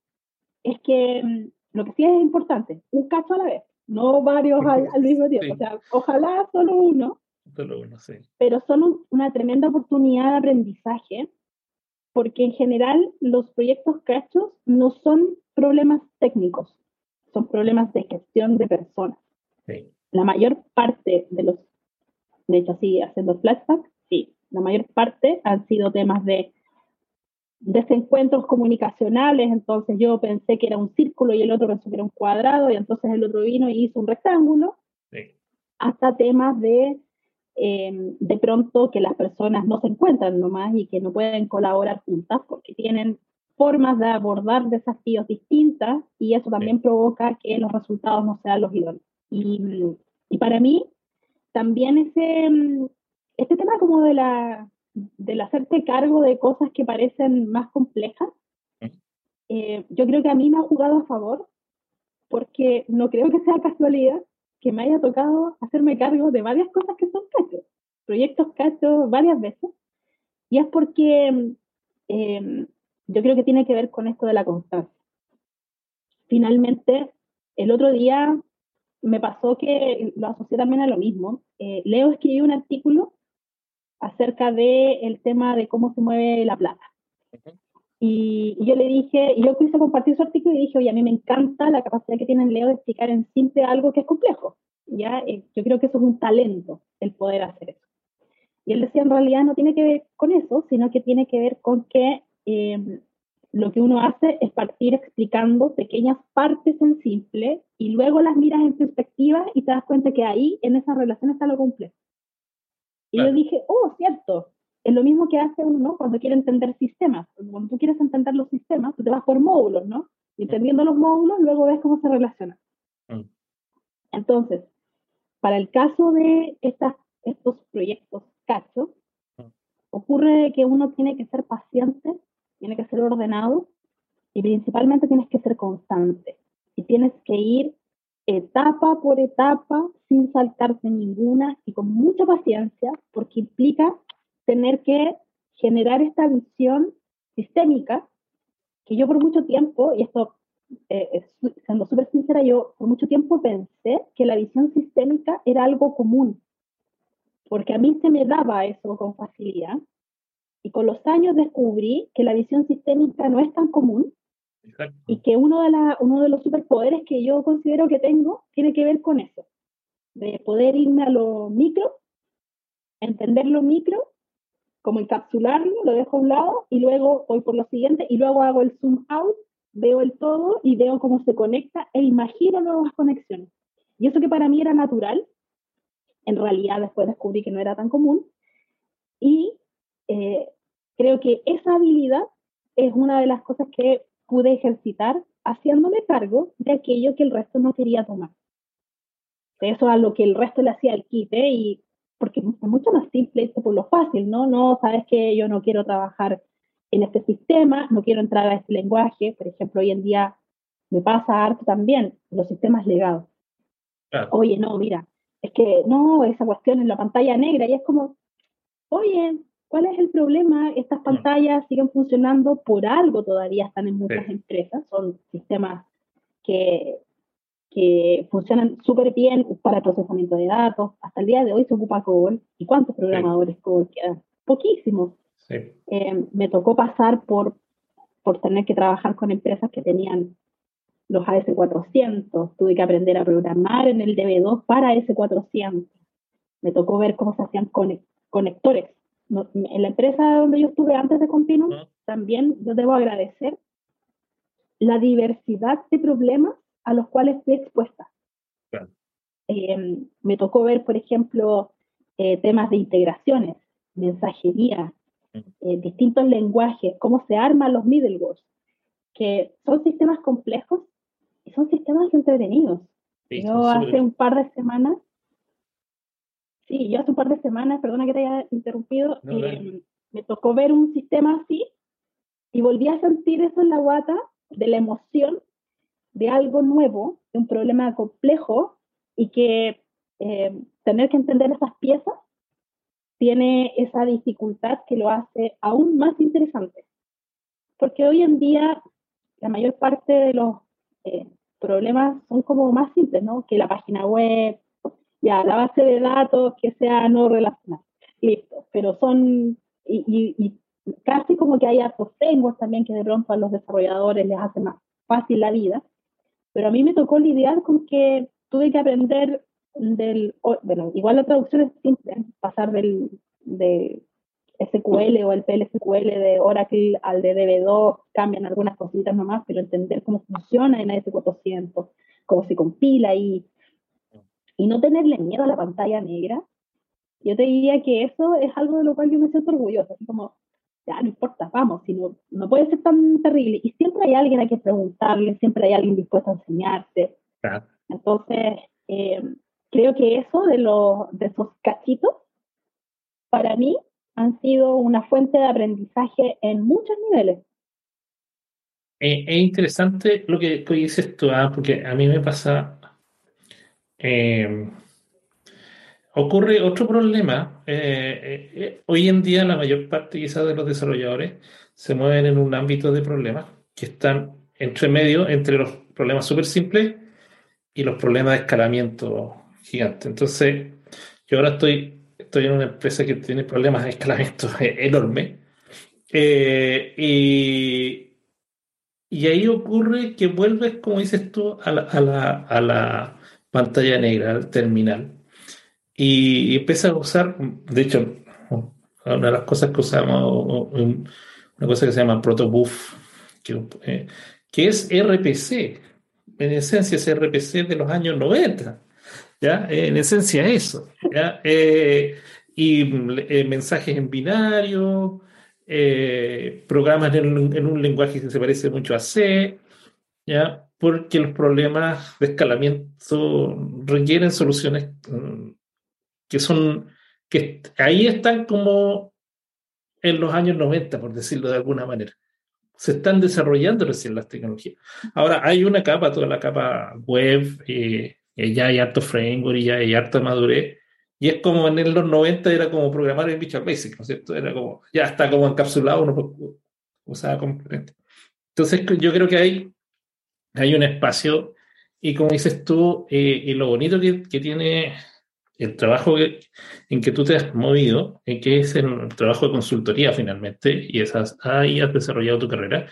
es que mm, lo que sí es importante, un cacho a la vez no varios al, mismo tiempo. O sea, ojalá solo uno. Solo uno, sí. Pero son una tremenda oportunidad de aprendizaje, porque en general los proyectos cachos no son problemas técnicos, son problemas de gestión de personas. Sí. La mayor parte de los, de hecho, sí, haciendo flashback, sí, la mayor parte han sido temas de desencuentros comunicacionales, entonces yo pensé que era un círculo y el otro pensó que era un cuadrado, y entonces el otro vino y hizo un rectángulo, hasta temas de em, de pronto que las personas no se encuentran nomás y que no pueden colaborar juntas porque tienen formas de abordar desafíos distintas y eso también provoca que los resultados no sean los idóneos. Y, y para mí, también ese, este tema como de la, del hacerte cargo de cosas que parecen más complejas, eh, yo creo que a mí me ha jugado a favor, porque no creo que sea casualidad que me haya tocado hacerme cargo de varias cosas que son cachos, proyectos cachos varias veces, y es porque eh, yo creo que tiene que ver con esto de la constancia. Finalmente, el otro día me pasó que lo asocié también a lo mismo. Eh, Leo escribió un artículo acerca del el tema de cómo se mueve la plata. y, yo le dije, y yo quise compartir su artículo y dije, oye, a mí me encanta la capacidad que tiene Leo de explicar en simple algo que es complejo. ¿ya? Eh, yo creo que eso es un talento, el poder hacer eso. Y él decía, en realidad no tiene que ver con eso, sino que tiene que ver con que eh, lo que uno hace es partir explicando pequeñas partes en simple y luego las miras en perspectiva y te das cuenta que ahí, en esa relación, está lo complejo. Y yo dije, oh, cierto, es lo mismo que hace uno cuando quiere entender sistemas. Cuando tú quieres entender los sistemas, tú te vas por módulos, ¿no? Y entendiendo los módulos, luego ves cómo se relacionan. Mm. Entonces, para el caso de estas, estos proyectos cachos, mm. ocurre que uno tiene que ser paciente tiene que ser ordenado y principalmente tienes que ser constante. Y tienes que ir etapa por etapa sin saltarte ninguna y con mucha paciencia porque implica tener que generar esta visión sistémica que yo por mucho tiempo, y esto eh, siendo súper sincera, yo por mucho tiempo pensé que la visión sistémica era algo común, porque a mí se me daba eso con facilidad, y con los años descubrí que la visión sistémica no es tan común y que uno de, los superpoderes que yo considero que tengo tiene que ver con eso, de poder irme a lo micro, entender lo micro, como encapsularlo, lo dejo a un lado y luego voy por lo siguiente y luego hago el zoom out, veo el todo y veo cómo se conecta e imagino nuevas conexiones. Y eso que para mí era natural, en realidad después descubrí que no era tan común. Y eh, creo que esa habilidad es una de las cosas que pude ejercitar haciéndome cargo de aquello que el resto no quería tomar. eso a lo que el resto le hacía el quite y porque es mucho más simple por lo fácil, ¿no? No, sabes que yo no quiero trabajar en este sistema, no quiero entrar a este lenguaje, por ejemplo, hoy en día me pasa harto también los sistemas legados. Oye, no, mira, es que no, esa cuestión en la pantalla negra y es como, oye, ¿Cuál es el problema? Estas mm. pantallas siguen funcionando por algo todavía, están en muchas empresas, son sistemas que, que funcionan súper bien para el procesamiento de datos. Hasta el día de hoy se ocupa COBOL. ¿Y cuántos programadores COBOL quedan? Poquísimos. Eh, me tocó pasar por, por tener que trabajar con empresas que tenían los AS400. Tuve que aprender a programar en el DB2 para AS400. Me tocó ver cómo se hacían conectores en la empresa donde yo estuve antes de Continuum, también yo debo agradecer la diversidad de problemas a los cuales fui expuesta. Eh, me tocó ver, por ejemplo, eh, temas de integraciones, mensajería, eh, distintos lenguajes, cómo se arman los middlewares, que son sistemas complejos y son sistemas entretenidos. yo hace un par de semanas Sí, yo hace un par de semanas, perdona que te haya interrumpido, eh, me tocó ver un sistema así y volví a sentir eso en la guata de la emoción de algo nuevo, de un problema complejo y que eh, tener que entender esas piezas tiene esa dificultad que lo hace aún más interesante. Porque hoy en día la mayor parte de los eh, problemas son como más simples, ¿no? Que la página web, ya, la base de datos que sea no relacional. Listo, pero son, y, casi como que hay hartos frameworks también que de pronto a los desarrolladores les hace más fácil la vida, pero a mí me tocó lidiar con que tuve que aprender del, bueno, igual la traducción es simple, pasar del, de SQL o el PLSQL de Oracle al de DB2, cambian algunas cositas nomás, pero entender cómo funciona en AS400, cómo se compila y, y no tenerle miedo a la pantalla negra, yo te diría que eso es algo de lo cual yo me siento orgullosa, así como, ya no importa, vamos, si no, no puede ser tan terrible. Y siempre hay alguien a que preguntarle, siempre hay alguien dispuesto a enseñarte. Entonces, eh, creo que eso de, los, de esos cachitos, para mí, han sido una fuente de aprendizaje en muchos niveles. Eh, es interesante lo que, dices tú, ¿ah? porque a mí me pasa. Eh, ocurre otro problema. hoy en día, la mayor parte quizás de los desarrolladores se mueven en un ámbito de problemas que están entre medio entre los problemas súper simples y los problemas de escalamiento gigante. Entonces, yo ahora estoy, estoy en una empresa que tiene problemas de escalamiento <laughs> enormes. Eh, y, y, ahí ocurre que vuelves, como dices tú, a la, a la, a la pantalla negra, al terminal. Y, empiezas a usar, de hecho, una de las cosas que usamos, una cosa que se llama protobuf, que, eh, que es RPC. En esencia es RPC de los años 90. ¿ya? En esencia eso, ¿ya? Eh, y eh, mensajes en binario, eh, programas en, un lenguaje que se parece mucho a C, ¿ya? Porque los problemas de escalamiento requieren soluciones mm, que son, que ahí están como en los años 90, por decirlo de alguna manera se están desarrollando recién las tecnologías. Ahora, hay una capa, toda la capa web, eh, ya hay harto framework ya hay harta madurez. Y es como en los 90 era como programar en Visual Basic, ¿no es cierto? Era como, ya está como encapsulado, uno usaba completamente. Entonces yo creo que hay, hay un espacio y como dices tú, eh, y lo bonito que, que, tiene el trabajo en que tú te has movido, en que es el trabajo de consultoría finalmente, y esas, ahí has desarrollado tu carrera,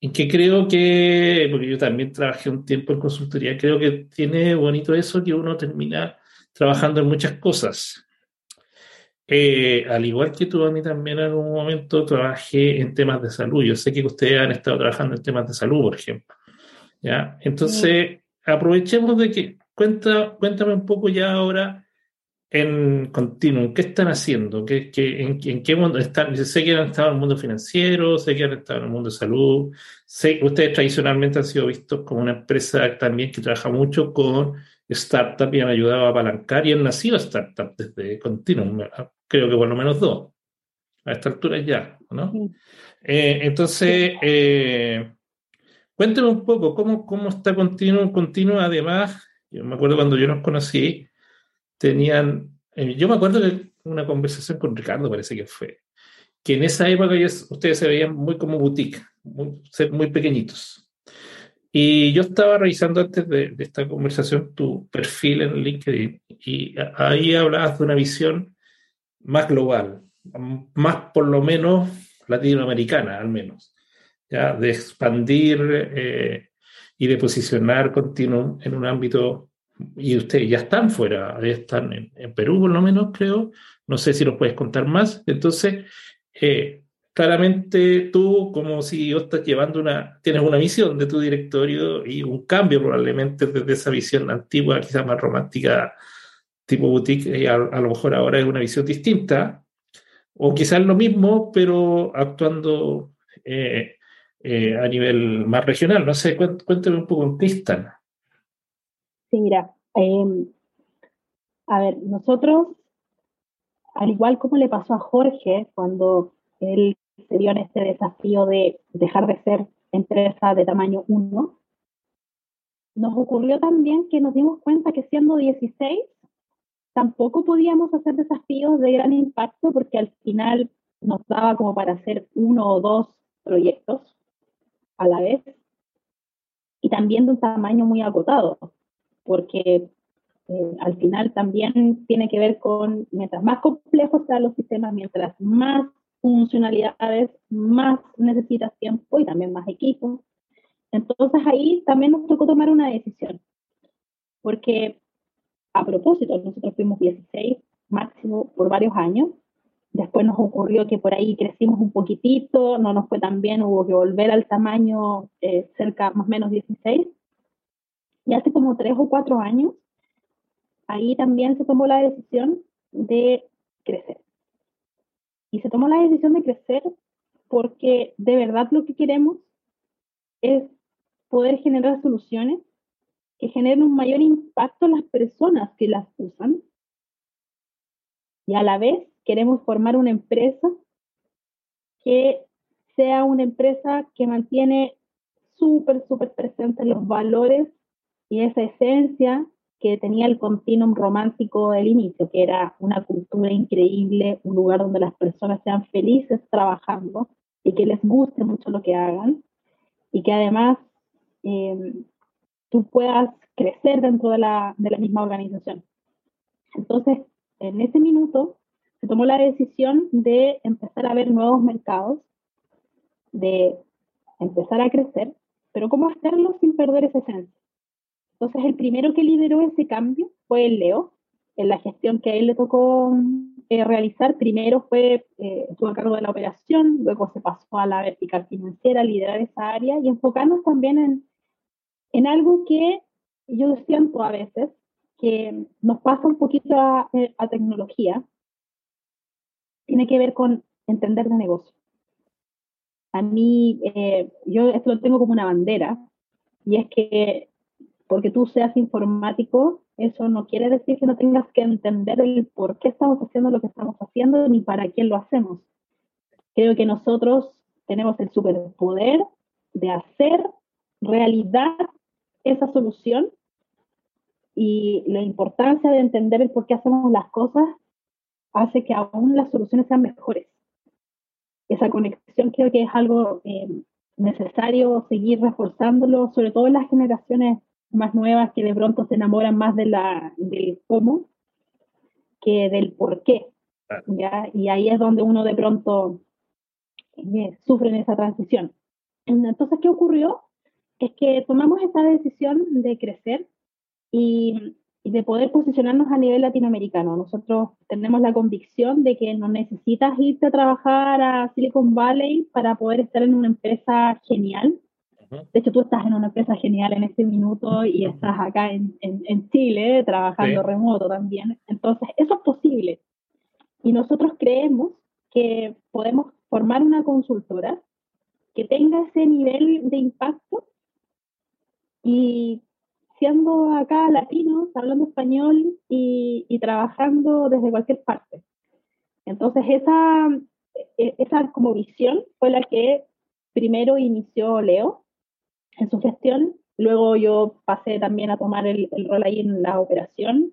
en que creo que, porque yo también trabajé un tiempo en consultoría, creo que tiene bonito eso que uno termina trabajando en muchas cosas. Eh, al igual que tú, a mí también en algún momento trabajé en temas de salud. Yo sé que ustedes han estado trabajando en temas de salud, por ejemplo. ¿Ya? Entonces, aprovechemos de que, cuenta, cuéntame un poco ya ahora en continuo, ¿qué están haciendo? ¿Qué, en, qué mundo están? Sé que han estado en el mundo financiero, sé que han estado en el mundo de salud, sé que ustedes tradicionalmente han sido vistos como una empresa también que trabaja mucho con startups y han ayudado a apalancar y han nacido startups desde continuo, creo que por lo menos dos, a esta altura ya, ¿no? Eh, entonces, eh, cuénteme un poco, ¿cómo, cómo está continuo, continuo? Además, yo me acuerdo cuando yo nos conocí, tenían, eh, yo me acuerdo de una conversación con Ricardo, parece que fue, que en esa época ustedes se veían muy como boutique, muy, muy pequeñitos. Y yo estaba revisando antes de, esta conversación tu perfil en LinkedIn y ahí hablabas de una visión más global, más por lo menos latinoamericana al menos, ¿ya? de expandir eh, y de posicionar Continuum en un ámbito y ustedes ya están fuera, ya están en, Perú por lo menos, creo. No sé si los puedes contar más. Entonces, eh, claramente tú como CEO estás llevando una, tienes una visión de tu directorio y un cambio probablemente desde esa visión antigua, quizás más romántica, tipo boutique, y a, lo mejor ahora es una visión distinta, o quizás lo mismo, pero actuando eh, eh, a nivel más regional. No sé, cuéntame un poco en Cristian. Sí, mira, em, a ver, nosotros, al igual como le pasó a Jorge cuando él se dio en este desafío de dejar de ser empresa de tamaño 1, nos ocurrió también que nos dimos cuenta que siendo 16, tampoco podíamos hacer desafíos de gran impacto porque al final nos daba como para hacer uno o dos proyectos a la vez y también de un tamaño muy agotado porque eh, al final también tiene que ver con, mientras más complejos sean los sistemas, mientras más funcionalidades, más necesitas tiempo y también más equipo. Entonces ahí también nos tocó tomar una decisión, porque a propósito, nosotros fuimos 16 máximo por varios años, después nos ocurrió que por ahí crecimos un poquitito, no nos fue tan bien, hubo que volver al tamaño eh, cerca más o menos 16. Y hace como tres o cuatro años, ahí también se tomó la decisión de crecer. Y se tomó la decisión de crecer porque de verdad lo que queremos es poder generar soluciones que generen un mayor impacto en las personas que las usan y a la vez queremos formar una empresa que sea una empresa que mantiene súper, súper presentes los valores y esa esencia que tenía el continuum romántico del inicio, que era una cultura increíble, un lugar donde las personas sean felices trabajando y que les guste mucho lo que hagan y que además eh, tú puedas crecer dentro de la, de la misma organización. Entonces, en ese minuto se tomó la decisión de empezar a ver nuevos mercados, de empezar a crecer, pero cómo hacerlo sin perder esa esencia. Entonces, el primero que lideró ese cambio fue el Leo, en la gestión que a él le tocó eh, realizar. Primero fue, eh, estuvo a cargo de la operación, luego se pasó a la vertical financiera, liderar esa área y enfocarnos también en, en algo que yo siento a veces, que nos pasa un poquito a, eh, tecnología, tiene que ver con entender de negocio. A mí, eh, yo esto lo tengo como una bandera, y es que porque tú seas informático, eso no quiere decir que no tengas que entender el por qué estamos haciendo lo que estamos haciendo ni para quién lo hacemos. Creo que nosotros tenemos el superpoder de hacer realidad esa solución y la importancia de entender el por qué hacemos las cosas hace que aún las soluciones sean mejores. Esa conexión creo que es algo eh, necesario seguir reforzándolo, sobre todo en las generaciones más nuevas que de pronto se enamoran más de la, del cómo que del por qué. ¿ya? Y ahí es donde uno de pronto eh, sufre en esa transición. Entonces, ¿qué ocurrió? Es que tomamos esta decisión de crecer y, de poder posicionarnos a nivel latinoamericano. Nosotros tenemos la convicción de que no necesitas irte a trabajar a Silicon Valley para poder estar en una empresa genial. De hecho, tú estás en una empresa genial en este minuto y estás acá en, en, Chile trabajando remoto también. Entonces, eso es posible. Y nosotros creemos que podemos formar una consultora que tenga ese nivel de impacto y siendo acá latinos, hablando español y, trabajando desde cualquier parte. Entonces esa, e, esa como visión fue la que primero inició Leo en su gestión, luego yo pasé también a tomar el, el rol ahí en la operación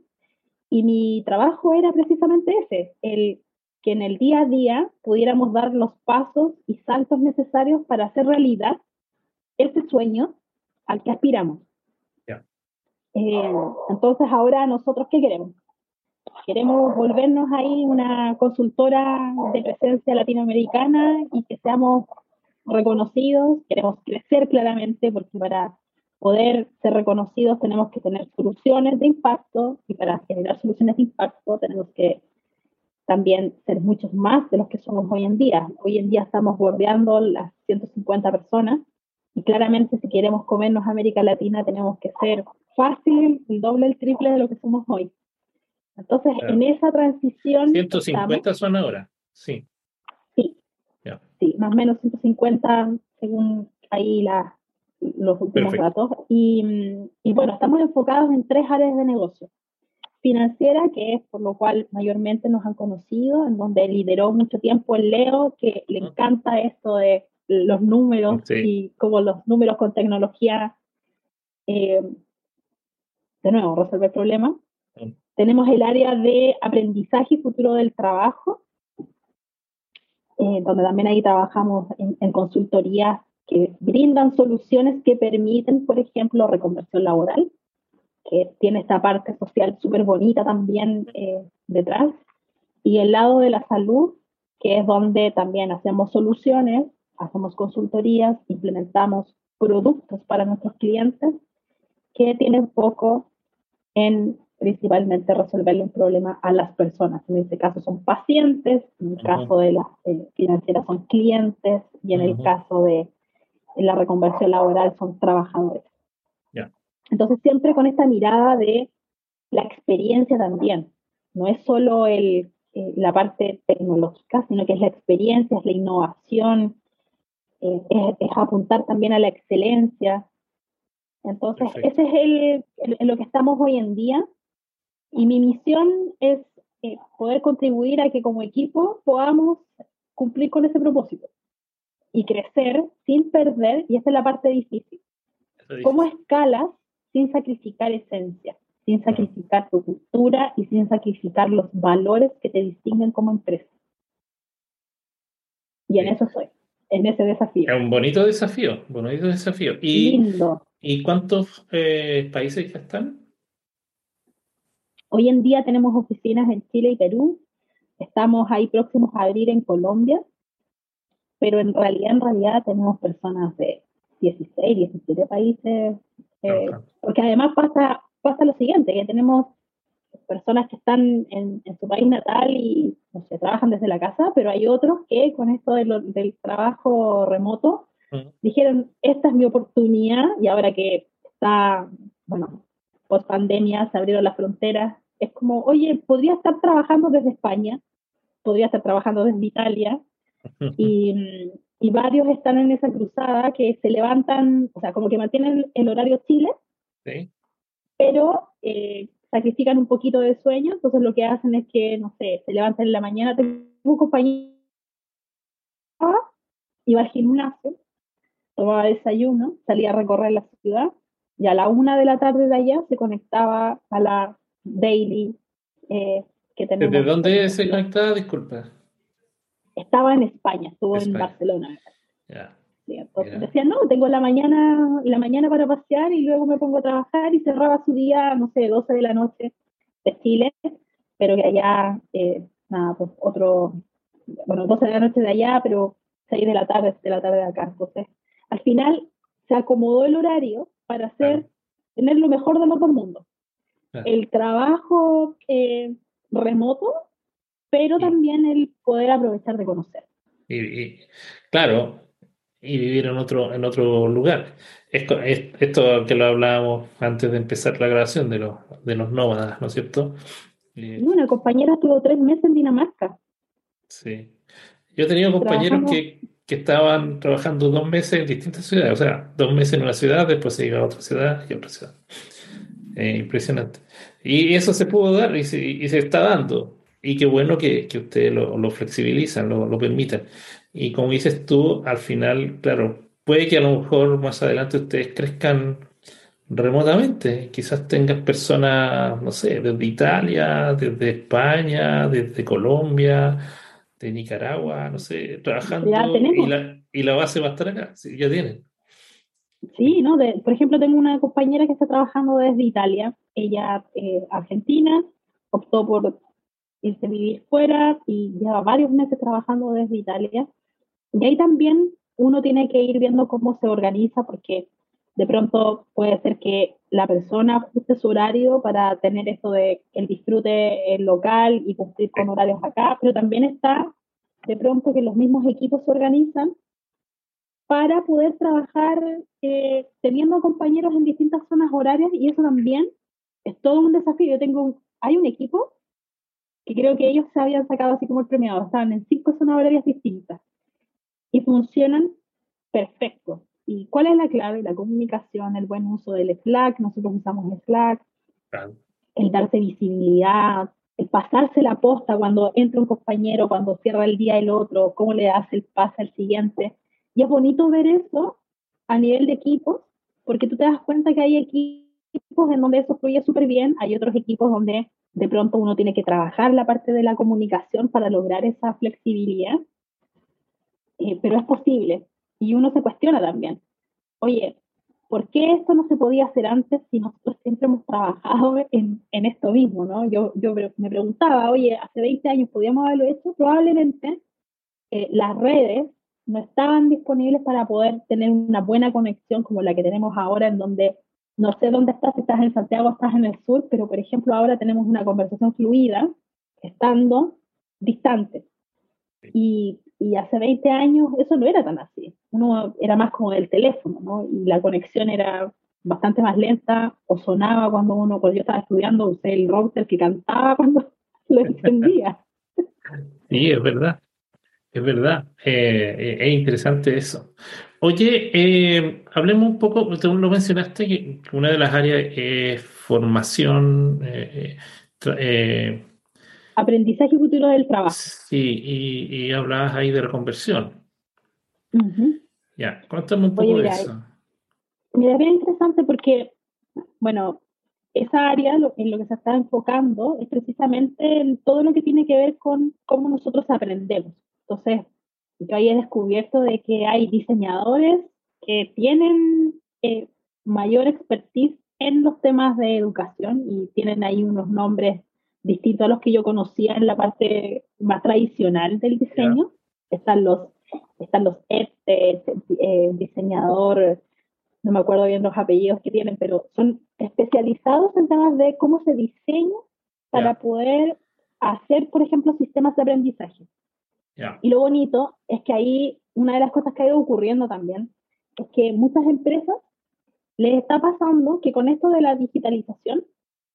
y mi trabajo era precisamente ese, el que en el día a día pudiéramos dar los pasos y saltos necesarios para hacer realidad ese sueño al que aspiramos. Eh, entonces, ahora nosotros, ¿qué queremos? Queremos volvernos ahí una consultora de presencia latinoamericana y que seamos reconocidos, queremos crecer claramente porque para poder ser reconocidos tenemos que tener soluciones de impacto y para generar soluciones de impacto tenemos que también ser muchos más de los que somos hoy en día. Hoy en día estamos bordeando las 150 personas y claramente si queremos comernos América Latina tenemos que ser fácil, el doble, el triple de lo que somos hoy. Entonces, en esa transición... 150 son ahora, sí. Sí, sí, más o menos 150 según ahí la, los últimos datos. Y, y, bueno, estamos enfocados en tres áreas de negocio. Financiera, que es por lo cual mayormente nos han conocido, en donde lideró mucho tiempo el Leo, que le encanta esto de los números y como los números con tecnología eh, de nuevo, resolver problemas. Tenemos el área de aprendizaje y futuro del trabajo, eh, donde también ahí trabajamos en, en, consultorías que brindan soluciones que permiten, por ejemplo, reconversión laboral, que tiene esta parte social súper bonita también eh, detrás. Y el lado de la salud, que es donde también hacemos soluciones, hacemos consultorías, implementamos productos para nuestros clientes que tienen poco en principalmente resolverle un problema a las personas. En este caso son pacientes, en el caso de las eh, financieras son clientes y en el caso de la reconversión laboral son trabajadores. Entonces siempre con esta mirada de la experiencia también. No es solo el, eh, la parte tecnológica, sino que es la experiencia, es la innovación, eh, es, apuntar también a la excelencia. Entonces, ese es el, lo que estamos hoy en día y mi misión es eh, poder contribuir a que como equipo podamos cumplir con ese propósito y crecer sin perder, y esta es la parte difícil. ¿Cómo escalas sin sacrificar esencia, sin sacrificar tu cultura y sin sacrificar los valores que te distinguen como empresa? Y en eso soy, en ese desafío. Es un bonito desafío, bonito desafío. Y, Lindo. ¿Y cuántos eh, países ya están? Hoy en día tenemos oficinas en Chile y Perú, estamos ahí próximos a abrir en Colombia, pero en realidad, en realidad tenemos personas de 16, 17 países, eh, porque además pasa, pasa lo siguiente, que tenemos personas que están en, su país natal y no sé, trabajan desde la casa, pero hay otros que con esto del trabajo remoto dijeron, esta es mi oportunidad y ahora que está, bueno, post pandemia se abrieron las fronteras, es como, oye, podría estar trabajando desde España, podría estar trabajando desde Italia, <laughs> y, y, varios están en esa cruzada que se levantan, o sea, como que mantienen el horario Chile, ¿Sí? pero eh, sacrifican un poquito de sueño, entonces lo que hacen es que, no sé, se levantan en la mañana, tengo un compañero, iba al gimnasio, tomaba desayuno, salía a recorrer la ciudad, y a la una de la tarde de allá se conectaba a la daily eh, que tenemos. ¿Desde dónde se conectaba? Disculpa. Estaba en España, estuvo en Barcelona. Entonces decía, no, tengo la mañana, la mañana para pasear y luego me pongo a trabajar y cerraba su día, no sé, 12 de la noche de Chile, pero que allá, eh, nada, pues otro, bueno, 12 de la noche de allá, pero 6 de la tarde, de la tarde de acá. Entonces, al final se acomodó el horario para hacer, tener lo mejor de los dos mundos. El trabajo eh, remoto, pero también el poder aprovechar de conocer. Y, claro, y vivir en otro, en otro lugar. Esto, esto que lo hablábamos antes de empezar la grabación de los, de los nómadas, ¿no es cierto? Una compañera estuvo tres meses en Dinamarca. Sí. Yo he tenido compañeros que, que, estaban trabajando dos meses en distintas ciudades, o sea, dos meses en una ciudad, después se iba a otra ciudad y otra ciudad. Eh, impresionante. Y eso se pudo dar y se, y se está dando. Y qué bueno que, que ustedes lo, lo, flexibilizan, lo, lo permitan. Y como dices tú, al final, claro, puede que a lo mejor más adelante ustedes crezcan remotamente. Quizás tengas personas, no sé, desde Italia, desde España, desde Colombia, de Nicaragua, no sé, trabajando. Y la, y la base va a estar acá, sí, ya tienen. Sí, ¿no? por ejemplo, tengo una compañera que está trabajando desde Italia, ella eh, argentina, optó por irse a vivir fuera y lleva varios meses trabajando desde Italia. Y ahí también uno tiene que ir viendo cómo se organiza porque de pronto puede ser que la persona ajuste su horario para tener esto de el disfrute local y cumplir con horarios acá, pero también está de pronto que los mismos equipos se organizan para poder trabajar eh, teniendo compañeros en distintas zonas horarias y eso también es todo un desafío. Yo tengo, hay un equipo que creo que ellos se habían sacado así como el premiado, estaban en cinco zonas horarias distintas y funcionan perfecto. ¿Y cuál es la clave? La comunicación, el buen uso del Slack, nosotros usamos Slack, el darse visibilidad, el pasarse la posta cuando entra un compañero, cuando cierra el día el otro, cómo le hace el pase al siguiente. Y es bonito ver eso a nivel de equipos, porque tú te das cuenta que hay equipos en donde eso fluye súper bien, hay otros equipos donde de pronto uno tiene que trabajar la parte de la comunicación para lograr esa flexibilidad, eh, pero es posible. Y uno se cuestiona también, oye, ¿por qué esto no se podía hacer antes si nosotros siempre hemos trabajado <laughs> en, en esto mismo? ¿no? Yo, yo me preguntaba, oye, hace 20 años podíamos haberlo hecho, probablemente eh, las redes no estaban disponibles para poder tener una buena conexión como la que tenemos ahora, en donde no sé dónde estás, si estás en Santiago, estás en el sur, pero por ejemplo ahora tenemos una conversación fluida estando distante. Y, y, hace 20 años eso no era tan así. Uno era más como del teléfono, ¿no? Y la conexión era bastante más lenta o sonaba cuando uno, cuando yo estaba estudiando, usé el router que cantaba <laughs> cuando lo encendía. Sí, es verdad. Es verdad. Eh, eh, es interesante eso. Oye, eh, hablemos un poco, tú lo mencionaste, que una de las áreas es formación. Aprendizaje futuro del trabajo. Sí, y, y hablabas ahí de reconversión. Ya, cuéntame un poco de eso. Mira, es bien interesante porque, bueno, esa área en lo que se está enfocando es precisamente en todo lo que tiene que ver con cómo nosotros aprendemos. Entonces, yo ahí he descubierto de que hay diseñadores que tienen eh, mayor expertise en los temas de educación y tienen ahí unos nombres distintos a los que yo conocía en la parte más tradicional del diseño. Están los están los eh, diseñador, no me acuerdo bien los apellidos que tienen, pero son especializados en temas de cómo se diseña para poder hacer, por ejemplo, sistemas de aprendizaje. Y lo bonito es que ahí una de las cosas que ha ido ocurriendo también es que muchas empresas les está pasando que con esto de la digitalización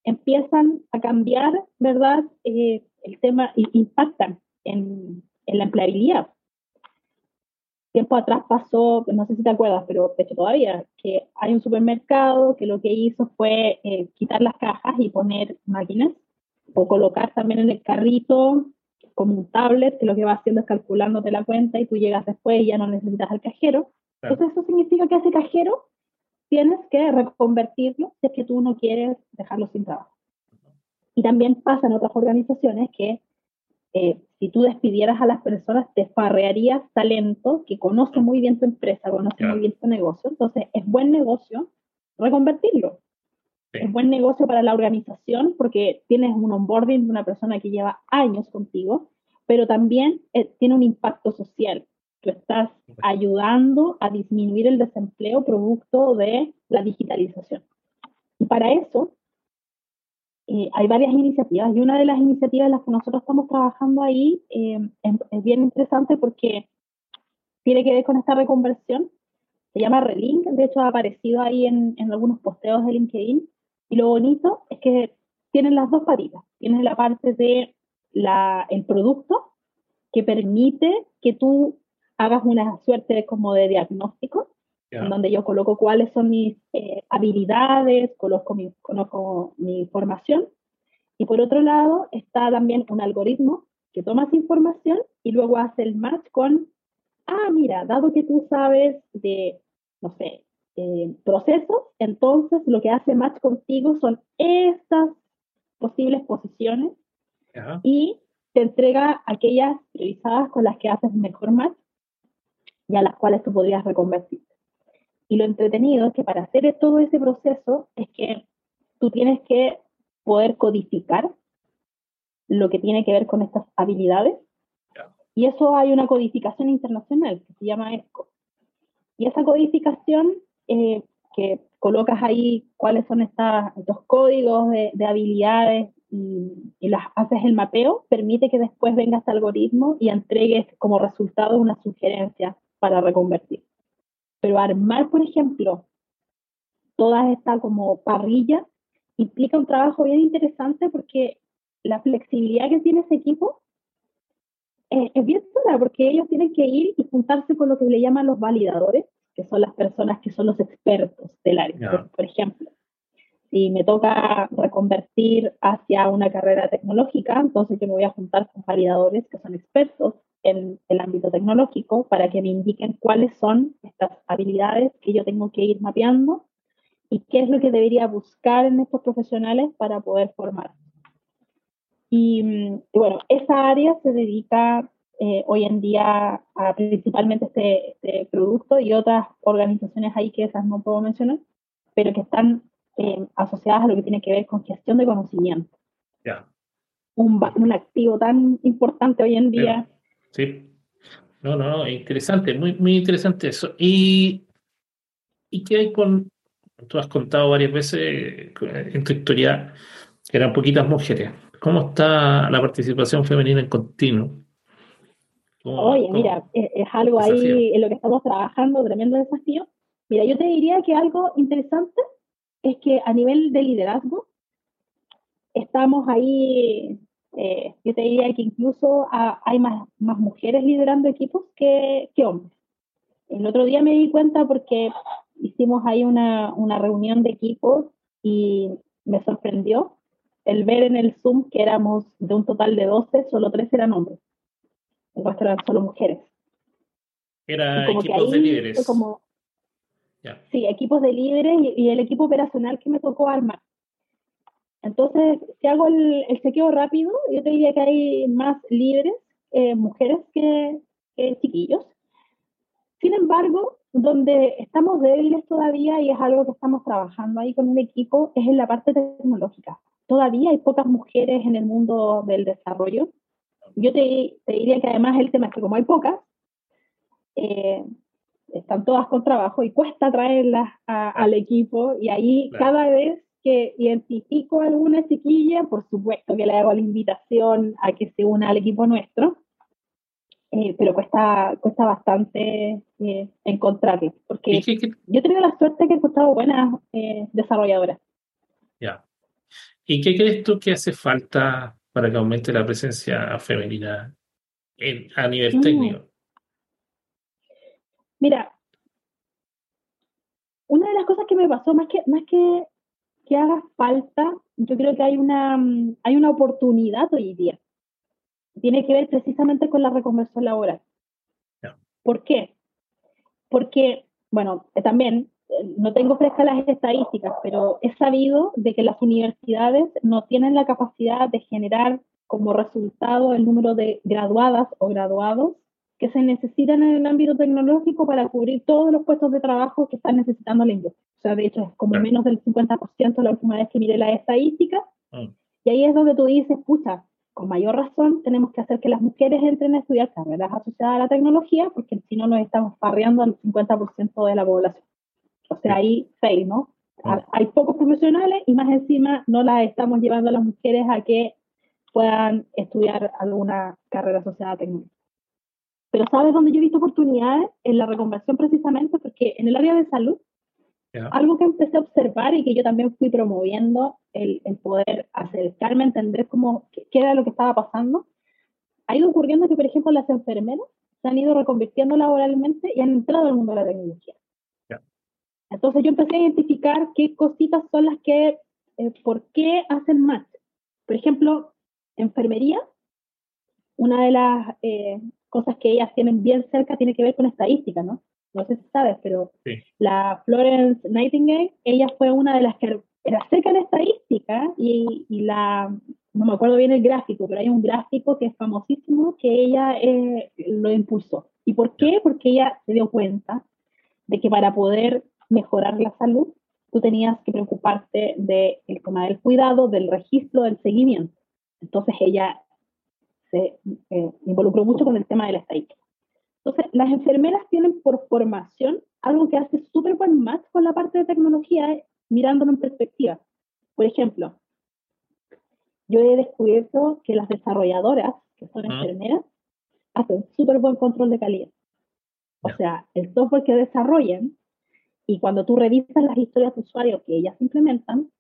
empiezan a cambiar, ¿verdad? Eh, el tema impactan en, en, la empleabilidad. Tiempo atrás pasó, no sé si te acuerdas, pero de hecho todavía, que hay un supermercado que lo que hizo fue eh, quitar las cajas y poner máquinas o colocar también en el carrito como un tablet que lo que va haciendo es calculándote la cuenta y tú llegas después y ya no necesitas al cajero. Entonces eso significa que ese cajero tienes que reconvertirlo si es que tú no quieres dejarlo sin trabajo. Y también pasa en otras organizaciones que eh, si tú despidieras a las personas, te farrearías talento que conoce muy bien tu empresa, conoce muy bien tu negocio. Entonces, es buen negocio reconvertirlo. Es buen negocio para la organización porque tienes un onboarding de una persona que lleva años contigo, pero también eh, tiene un impacto social. Tú estás ayudando a disminuir el desempleo producto de la digitalización. Y para eso eh, hay varias iniciativas y una de las iniciativas en las que nosotros estamos trabajando ahí eh, es, bien interesante porque tiene que ver con esta reconversión. Se llama Relink, de hecho ha aparecido ahí en, en algunos posteos de LinkedIn y lo bonito es que tienen las dos patitas. Tienes la parte de la, el producto que permite que tú hagas una suerte como de diagnóstico, en donde yo coloco cuáles son mis eh, habilidades, coloco mi, conozco mi formación. Y por otro lado está también un algoritmo que toma esa información y luego hace el match con, ah, mira, dado que tú sabes de, no sé, eh, procesos, entonces lo que hace match contigo son estas posibles posiciones y te entrega aquellas priorizadas con las que haces mejor match y a las cuales tú podrías reconvertir. Y lo entretenido es que para hacer todo ese proceso es que tú tienes que poder codificar lo que tiene que ver con estas habilidades. Y eso hay una codificación internacional que se llama ESCO. Y esa codificación eh, que colocas ahí cuáles son estas, estos códigos de, habilidades y, las haces el mapeo, permite que después venga este algoritmo y entregues como resultado una sugerencia para reconvertir. Pero armar, por ejemplo, toda esta como parrilla implica un trabajo bien interesante porque la flexibilidad que tiene ese equipo es, es bien dura porque ellos tienen que ir y juntarse con lo que le llaman los validadores, que son las personas que son los expertos del área. Por, ejemplo, si me toca reconvertir hacia una carrera tecnológica, entonces yo me voy a juntar con validadores que son expertos en el ámbito tecnológico para que me indiquen cuáles son estas habilidades que yo tengo que ir mapeando y qué es lo que debería buscar en estos profesionales para poder formar. Y, y bueno, esa área se dedica eh, hoy en día a principalmente este, este, producto y otras organizaciones ahí que esas no puedo mencionar, pero que están eh, asociadas a lo que tiene que ver con gestión de conocimiento. Ya. Un, un, activo tan importante hoy en día. Sí. No, no, no, interesante, muy, muy interesante eso. ¿Y, y qué hay con, tú has contado varias veces eh, en tu historia que eran poquitas mujeres. ¿Cómo está la participación femenina en continuo? Oye, mira, es, algo ahí en lo que estamos trabajando, tremendo desafío. Mira, yo te diría que algo interesante es que a nivel de liderazgo estamos ahí, eh, yo te diría que incluso hay más, más mujeres liderando equipos que, que hombres. El otro día me di cuenta porque hicimos ahí una, una reunión de equipos y me sorprendió el ver en el Zoom que éramos de un total de 12, solo 3 eran hombres. El resto eran solo mujeres. Era equipos de líderes. Como, Sí, equipos de líderes y, el equipo operacional que me tocó armar. Entonces, si hago el, el chequeo rápido, yo te diría que hay más líderes, eh, mujeres que, que chiquillos. Sin embargo, donde estamos débiles todavía y es algo que estamos trabajando ahí con un equipo es en la parte tecnológica. Todavía hay pocas mujeres en el mundo del desarrollo. Yo te, te diría que además el tema es que como hay pocas, eh, están todas con trabajo y cuesta traerlas al equipo y ahí cada vez que identifico a alguna chiquilla, por supuesto que le hago la invitación a que se una al equipo nuestro, eh, pero cuesta, cuesta bastante eh, encontrarlo, porque yo he tenido la suerte que he encontrado buenas eh, desarrolladoras. Ya. ¿Y qué crees tú que hace falta para que aumente la presencia femenina a nivel mm. técnico? Mira, una de las cosas que me pasó, más que, más que, que haga falta, yo creo que hay una, hay una oportunidad hoy día. Tiene que ver precisamente con la reconversión laboral. ¿Por qué? Porque, bueno, eh, también eh, no tengo frescas las estadísticas, pero he sabido de que las universidades no tienen la capacidad de generar como resultado el número de graduadas o graduados que se necesitan en el ámbito tecnológico para cubrir todos los puestos de trabajo que están necesitando la industria. O sea, de hecho, es como menos del 50% la última vez que miré las estadísticas. Mm. Y ahí es donde tú dices, pucha, con mayor razón tenemos que hacer que las mujeres entren a estudiar carreras asociadas a la tecnología, porque si no nos estamos parreando al 50% de la población. O sea, ahí fail, ¿no? Mm. Hay pocos profesionales y más encima no las estamos llevando a las mujeres a que puedan estudiar alguna carrera asociada a tecnología. Pero ¿sabes dónde yo he visto oportunidades? En la reconversión precisamente, porque en el área de salud, algo que empecé a observar y que yo también fui promoviendo, el, poder acercarme a entender cómo, qué, era lo que estaba pasando, ha ido ocurriendo que, por ejemplo, las enfermeras se han ido reconvirtiendo laboralmente y han entrado al mundo de la tecnología. Entonces yo empecé a identificar qué cositas son las que, eh, por qué hacen más. Por ejemplo, enfermería, una de las eh, cosas que ellas tienen bien cerca tiene que ver con estadística, ¿no? No sé si sabes, pero la Florence Nightingale, ella fue una de las que era cerca de estadística y, y, la, no me acuerdo bien el gráfico, pero hay un gráfico que es famosísimo que ella eh, lo impulsó. ¿Y por qué? Porque ella se dio cuenta de que para poder mejorar la salud, tú tenías que preocuparte del de tema del cuidado, del registro, del seguimiento. Entonces ella se eh, involucró mucho con el tema de la estadística. Entonces, las enfermeras tienen por formación algo que hace súper buen match con la parte de tecnología, eh, mirándolo en perspectiva. Por ejemplo, yo he descubierto que las desarrolladoras, que son enfermeras, hacen súper buen control de calidad. O sea, el software que desarrollan y cuando tú revisas las historias de usuario que ellas implementan,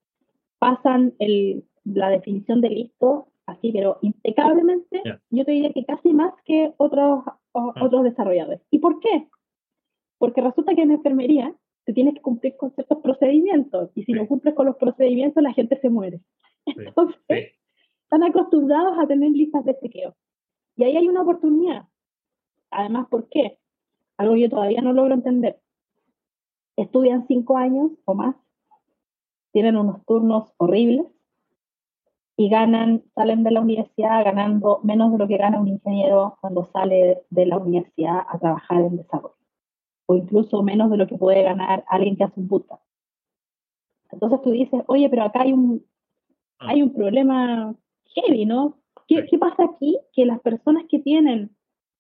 pasan el, la definición de listo así, pero impecablemente, yo te diría que casi más que otros, ah. otros desarrolladores. ¿Y por qué? Porque resulta que en enfermería te tienes que cumplir con ciertos procedimientos y si no cumples con los procedimientos la gente se muere. <laughs> Entonces, están acostumbrados a tener listas de chequeo. Y ahí hay una oportunidad. Además, ¿por qué? Algo que yo todavía no logro entender. Estudian cinco años o más, tienen unos turnos horribles, y ganan, salen de la universidad ganando menos de lo que gana un ingeniero cuando sale de la universidad a trabajar en desarrollo, o incluso menos de lo que puede ganar alguien que hace un bootcamp. Entonces tú dices, oye, pero acá hay un, ah. hay un problema heavy, ¿no? ¿Qué, ¿Qué, pasa aquí? Que las personas que tienen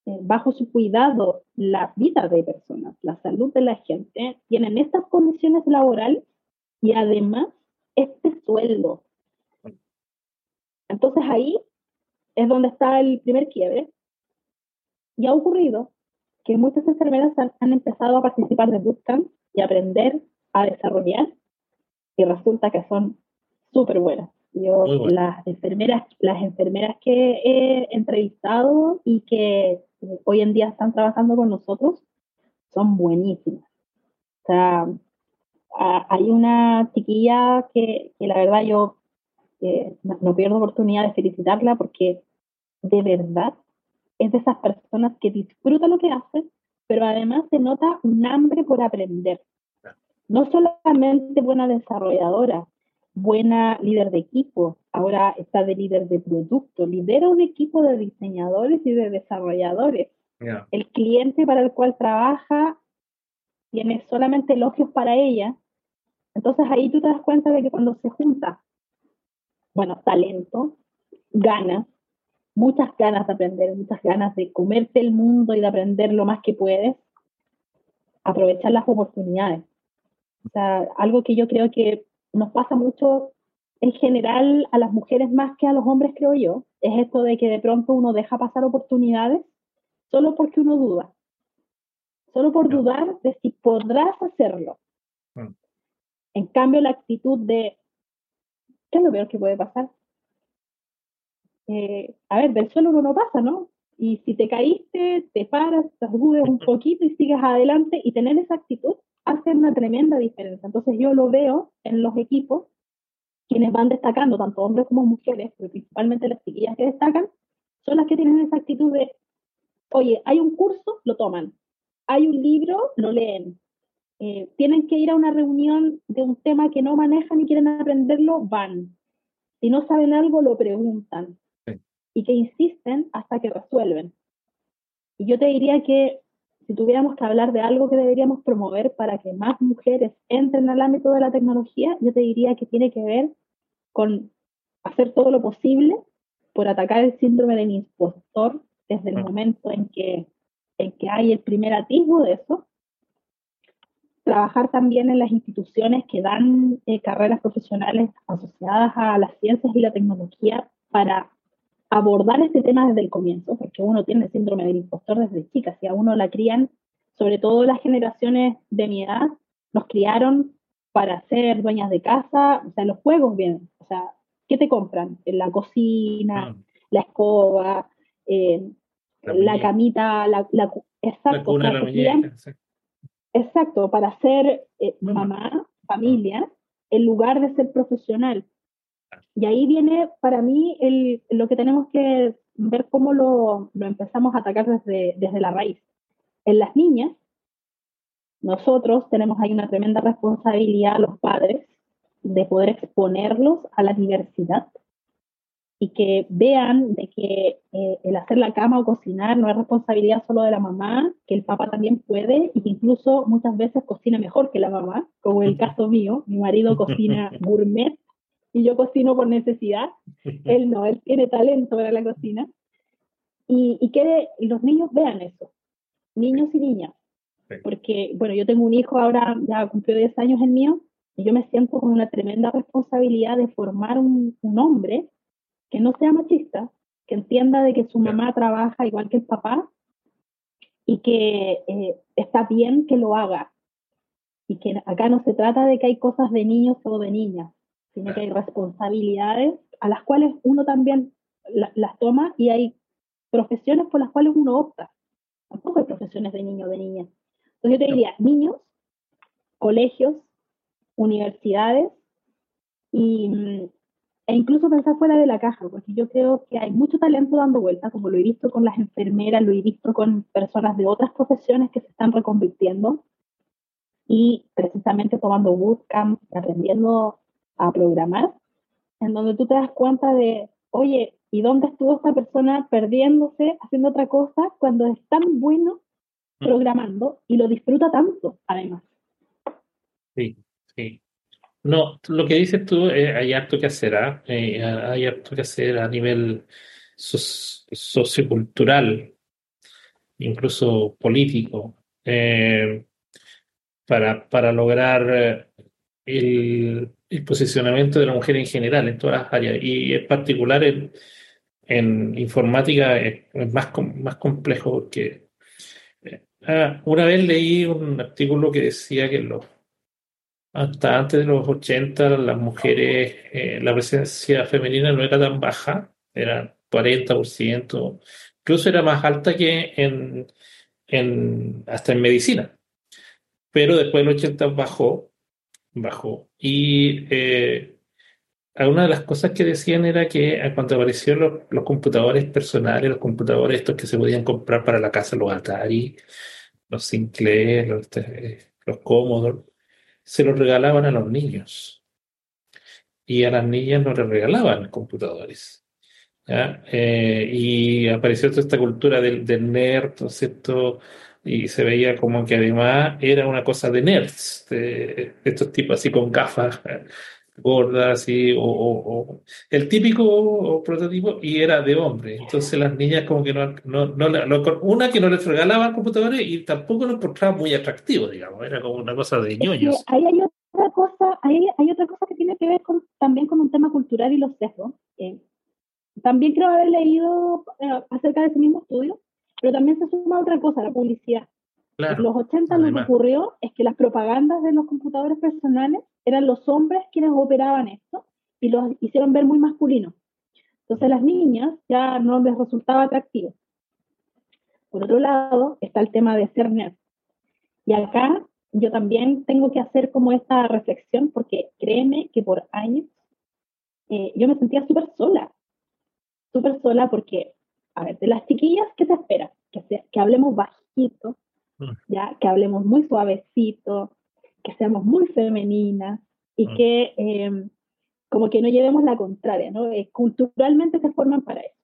eh, bajo su cuidado la vida de personas, la salud de la gente, tienen estas condiciones laborales y además este sueldo. Entonces ahí es donde está el primer quiebre. Y ha ocurrido que muchas enfermeras han, empezado a participar de bootcamp y aprender a desarrollar y resulta que son súper buenas. Yo, las enfermeras, las enfermeras que he entrevistado y que eh, hoy en día están trabajando con nosotros son buenísimas. O sea, hay una chiquilla que, la verdad yo eh, no pierdo oportunidad de felicitarla porque de verdad es de esas personas que disfruta lo que hace, pero además se nota un hambre por aprender. No solamente buena desarrolladora, buena líder de equipo, ahora está de líder de producto, lidera un equipo de diseñadores y de desarrolladores. El cliente para el cual trabaja tiene solamente elogios para ella. Entonces ahí tú te das cuenta de que cuando se junta, bueno, talento, ganas, muchas ganas de aprender, muchas ganas de comerte el mundo y de aprender lo más que puedes, aprovechar las oportunidades. O sea, algo que yo creo que nos pasa mucho en general a las mujeres más que a los hombres, creo yo, es esto de que de pronto uno deja pasar oportunidades solo porque uno duda. Solo por dudar de si podrás hacerlo. Mm. En cambio, la actitud de, ¿qué es lo peor que puede pasar? Eh, a ver, del suelo uno no pasa, ¿no? Y si te caíste, te paras, te sacudes un poquito y sigues adelante y tener esa actitud hace una tremenda diferencia. Entonces yo lo veo en los equipos, quienes van destacando, tanto hombres como mujeres, pero principalmente las chiquillas que destacan, son las que tienen esa actitud de, oye, hay un curso, lo toman, hay un libro, lo leen, eh, tienen que ir a una reunión de un tema que no manejan y quieren aprenderlo, van. Si no saben algo, lo preguntan. Y que insisten hasta que resuelven. Y yo te diría que si tuviéramos que hablar de algo que deberíamos promover para que más mujeres entren al ámbito de la tecnología, yo te diría que tiene que ver con hacer todo lo posible por atacar el síndrome del impostor desde el momento en que, en que hay el primer atisbo de eso. Trabajar también en las instituciones que dan eh, carreras profesionales asociadas a las ciencias y la tecnología para abordar este tema desde el comienzo, porque uno tiene el síndrome del impostor desde chica, si a uno la crían, sobre todo las generaciones de mi edad, nos criaron para ser dueñas de casa, o sea, los juegos vienen, o sea, ¿qué te compran? La cocina, la escoba, eh, la, camita, la, exacto, exacto, para ser eh, mamá, familia, en lugar de ser profesional. Y ahí viene para mí el, lo que tenemos que ver cómo lo, lo empezamos a atacar desde, desde la raíz. En las niñas, nosotros tenemos ahí una tremenda responsabilidad, los padres, de poder exponerlos a la diversidad y que vean de que eh, el hacer la cama o cocinar no es responsabilidad solo de la mamá, que el papá también puede y que incluso muchas veces cocina mejor que la mamá, como el caso mío, mi marido cocina <laughs> gourmet y yo cocino por necesidad. <laughs> Él no, él tiene talento para la cocina. Y, y que los niños vean eso, niños y niñas. Porque, bueno, yo tengo un hijo ahora, ya cumplió 10 años el mío, y yo me siento con una tremenda responsabilidad de formar un, un hombre que no sea machista, que entienda de que su mamá trabaja igual que el papá y que eh, está bien que lo haga. Y que acá no se trata de que hay cosas de niños o de niñas, sino que hay responsabilidades a las cuales uno también las toma y hay profesiones por las cuales uno opta. Tampoco hay profesiones de niño o de niña. Entonces yo te diría, niños, colegios, universidades y, mm, e incluso pensar fuera de la caja, porque yo creo que hay mucho talento dando vuelta, como lo he visto con las enfermeras, lo he visto con personas de otras profesiones que se están reconvirtiendo y precisamente tomando bootcamp, aprendiendo a programar, en donde tú te das cuenta de, oye, ¿y dónde estuvo esta persona perdiéndose, haciendo otra cosa, cuando es tan bueno mm. programando y lo disfruta tanto, además? Sí, sí. No, lo que dices tú, eh, hay harto que hacer, ¿ah? eh, hay harto que hacer a nivel sociocultural, incluso político, eh, para, para lograr el, posicionamiento de la mujer en general, en todas las áreas, y en particular en, en informática es, más, más complejo porque eh, ah, una vez leí un artículo que decía que los, hasta antes de los 80 las mujeres, eh, la presencia femenina no era tan baja, era 40%, incluso era más alta que en, en hasta en medicina. Pero después del 80 bajó, bajó. Y eh, de las cosas que decían era que eh, cuando aparecieron los, computadores personales, los computadores estos que se podían comprar para la casa, los Atari, los Sinclair, los, este, los Commodore, se los regalaban a los niños. Y a las niñas no les regalaban computadores. Eh, y apareció toda esta cultura del, del nerd, ¿no es cierto? Y se veía como que además era una cosa de nerds, de estos tipos así con gafas gordas y, o, el típico prototipo y era de hombre. Entonces las niñas como que no, no, no, una que no les regalaban computadores y tampoco lo encontraba muy atractivo, digamos, era como una cosa de ñoños. ahí hay otra cosa, ahí hay otra cosa que tiene que ver con, también con un tema cultural y los sesgos. también creo haber leído eh, acerca de ese mismo estudio, pero también se suma otra cosa, la publicidad. En los 80 lo que ocurrió es que las propagandas de los computadores personales eran los hombres quienes operaban esto y los hicieron ver muy masculinos. Entonces a las niñas ya no les resultaba atractivo. Por otro lado, está el tema de ser nerd. Y acá yo también tengo que hacer como esta reflexión, porque créeme que por años eh, yo me sentía súper sola. Súper sola porque, a ver, de las chiquillas, ¿qué se espera? Que, que hablemos bajito. Ya, que hablemos muy suavecito, que seamos muy femeninas y mm. que em, como que no llevemos la contraria, ¿no? Eh, culturalmente se forman para eso.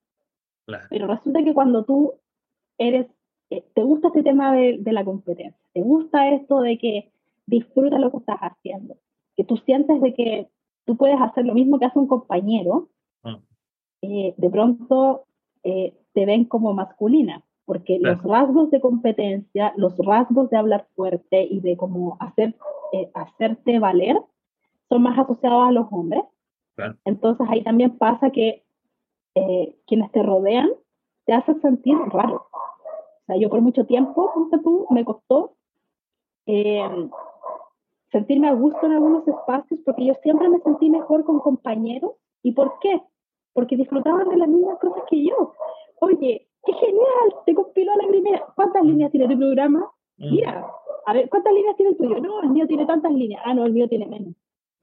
Pero resulta que cuando tú eres, eh, te gusta este tema de, la competencia, te gusta esto de que disfrutas lo que estás haciendo, que tú sientes de que tú puedes hacer lo mismo que hace un compañero, mm. eh, de pronto te ven como masculina porque los rasgos de competencia, los rasgos de hablar fuerte y de cómo hacer, eh, hacerte valer son más asociados a los hombres. Entonces ahí también pasa que eh, quienes te rodean te hacen sentir raro. O sea, yo por mucho tiempo, tú, me costó eh, sentirme a gusto en algunos espacios porque yo siempre me sentí mejor con compañeros. ¿Y por qué? Porque disfrutaban de las mismas cosas que yo. Oye, ¡Qué genial! Te compiló la primera. ¿Cuántas mm. líneas tiene tu programa? Mm. Mira, a ver, ¿cuántas líneas tiene el tuyo? No, el mío tiene tantas líneas. Ah, no, el mío tiene menos.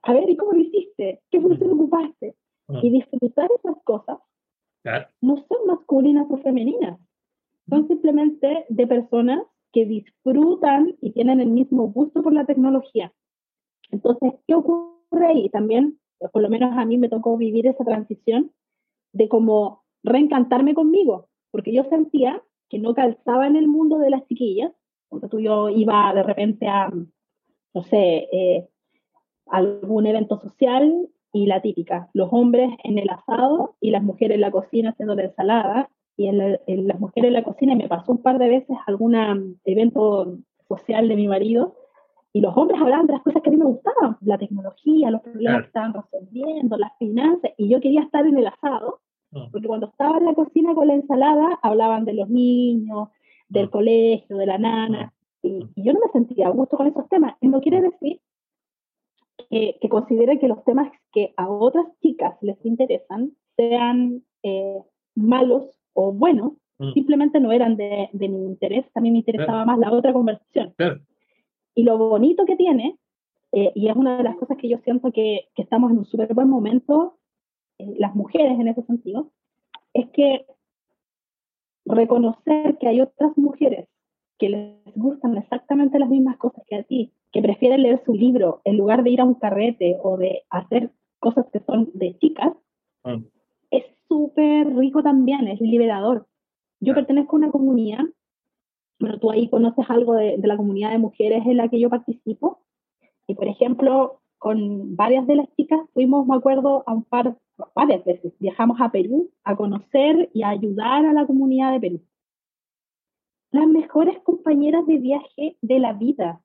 A ver, ¿y cómo lo hiciste? ¿Qué función mm. ocupaste? Y disfrutar esas cosas no son masculinas o femeninas. Son simplemente de personas que disfrutan y tienen el mismo gusto por la tecnología. Entonces, ¿qué ocurre ahí? También, por lo menos a mí me tocó vivir esa transición de como reencantarme conmigo porque yo sentía que no calzaba en el mundo de las chiquillas, porque tú yo iba de repente a, no sé, eh, algún evento social y la típica, los hombres en el asado y las mujeres en la cocina haciendo la ensalada, y en, las mujeres en la cocina me pasó un par de veces algún evento social de mi marido, y los hombres hablaban de las cosas que a mí me gustaban, la tecnología, los problemas que estaban resolviendo, las finanzas, y yo quería estar en el asado, Porque cuando estaba en la cocina con la ensalada, hablaban de los niños, del colegio, de la nana, ah. y, yo no me sentía a gusto con esos temas. Y no quiere decir que, que considere que los temas que a otras chicas les interesan sean eh, malos o buenos, simplemente no eran de, de, mi interés, a mí me interesaba más la otra conversación. Y lo bonito que tiene, eh, y es una de las cosas que yo siento que, que estamos en un súper buen momento, las mujeres en ese sentido, es que reconocer que hay otras mujeres que les gustan exactamente las mismas cosas que a ti, que prefieren leer su libro en lugar de ir a un carrete o de hacer cosas que son de chicas, ah. es súper rico también, es liberador. Yo pertenezco a una comunidad, bueno, tú ahí conoces algo de, de la comunidad de mujeres en la que yo participo, y por ejemplo, con varias de las chicas fuimos, me acuerdo, a un par, varias veces, viajamos a Perú a conocer y a ayudar a la comunidad de Perú. Las mejores compañeras de viaje de la vida.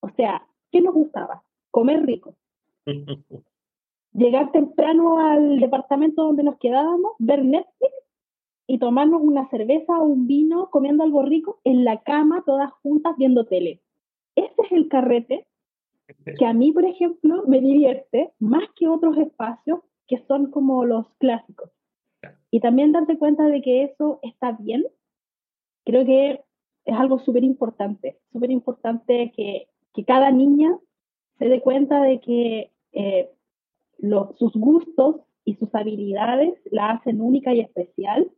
O sea, ¿qué nos gustaba? Comer rico. <laughs> llegar temprano al departamento donde nos quedábamos, ver Netflix y tomarnos una cerveza o un vino comiendo algo rico en la cama, todas juntas viendo tele. Ese es el carrete que a mí, por ejemplo, me divierte más que otros espacios que son como los clásicos. Y también darte cuenta de que eso está bien, creo que es algo súper importante, súper importante que, que, cada niña se dé cuenta de que eh, sus gustos y sus habilidades la hacen única y especial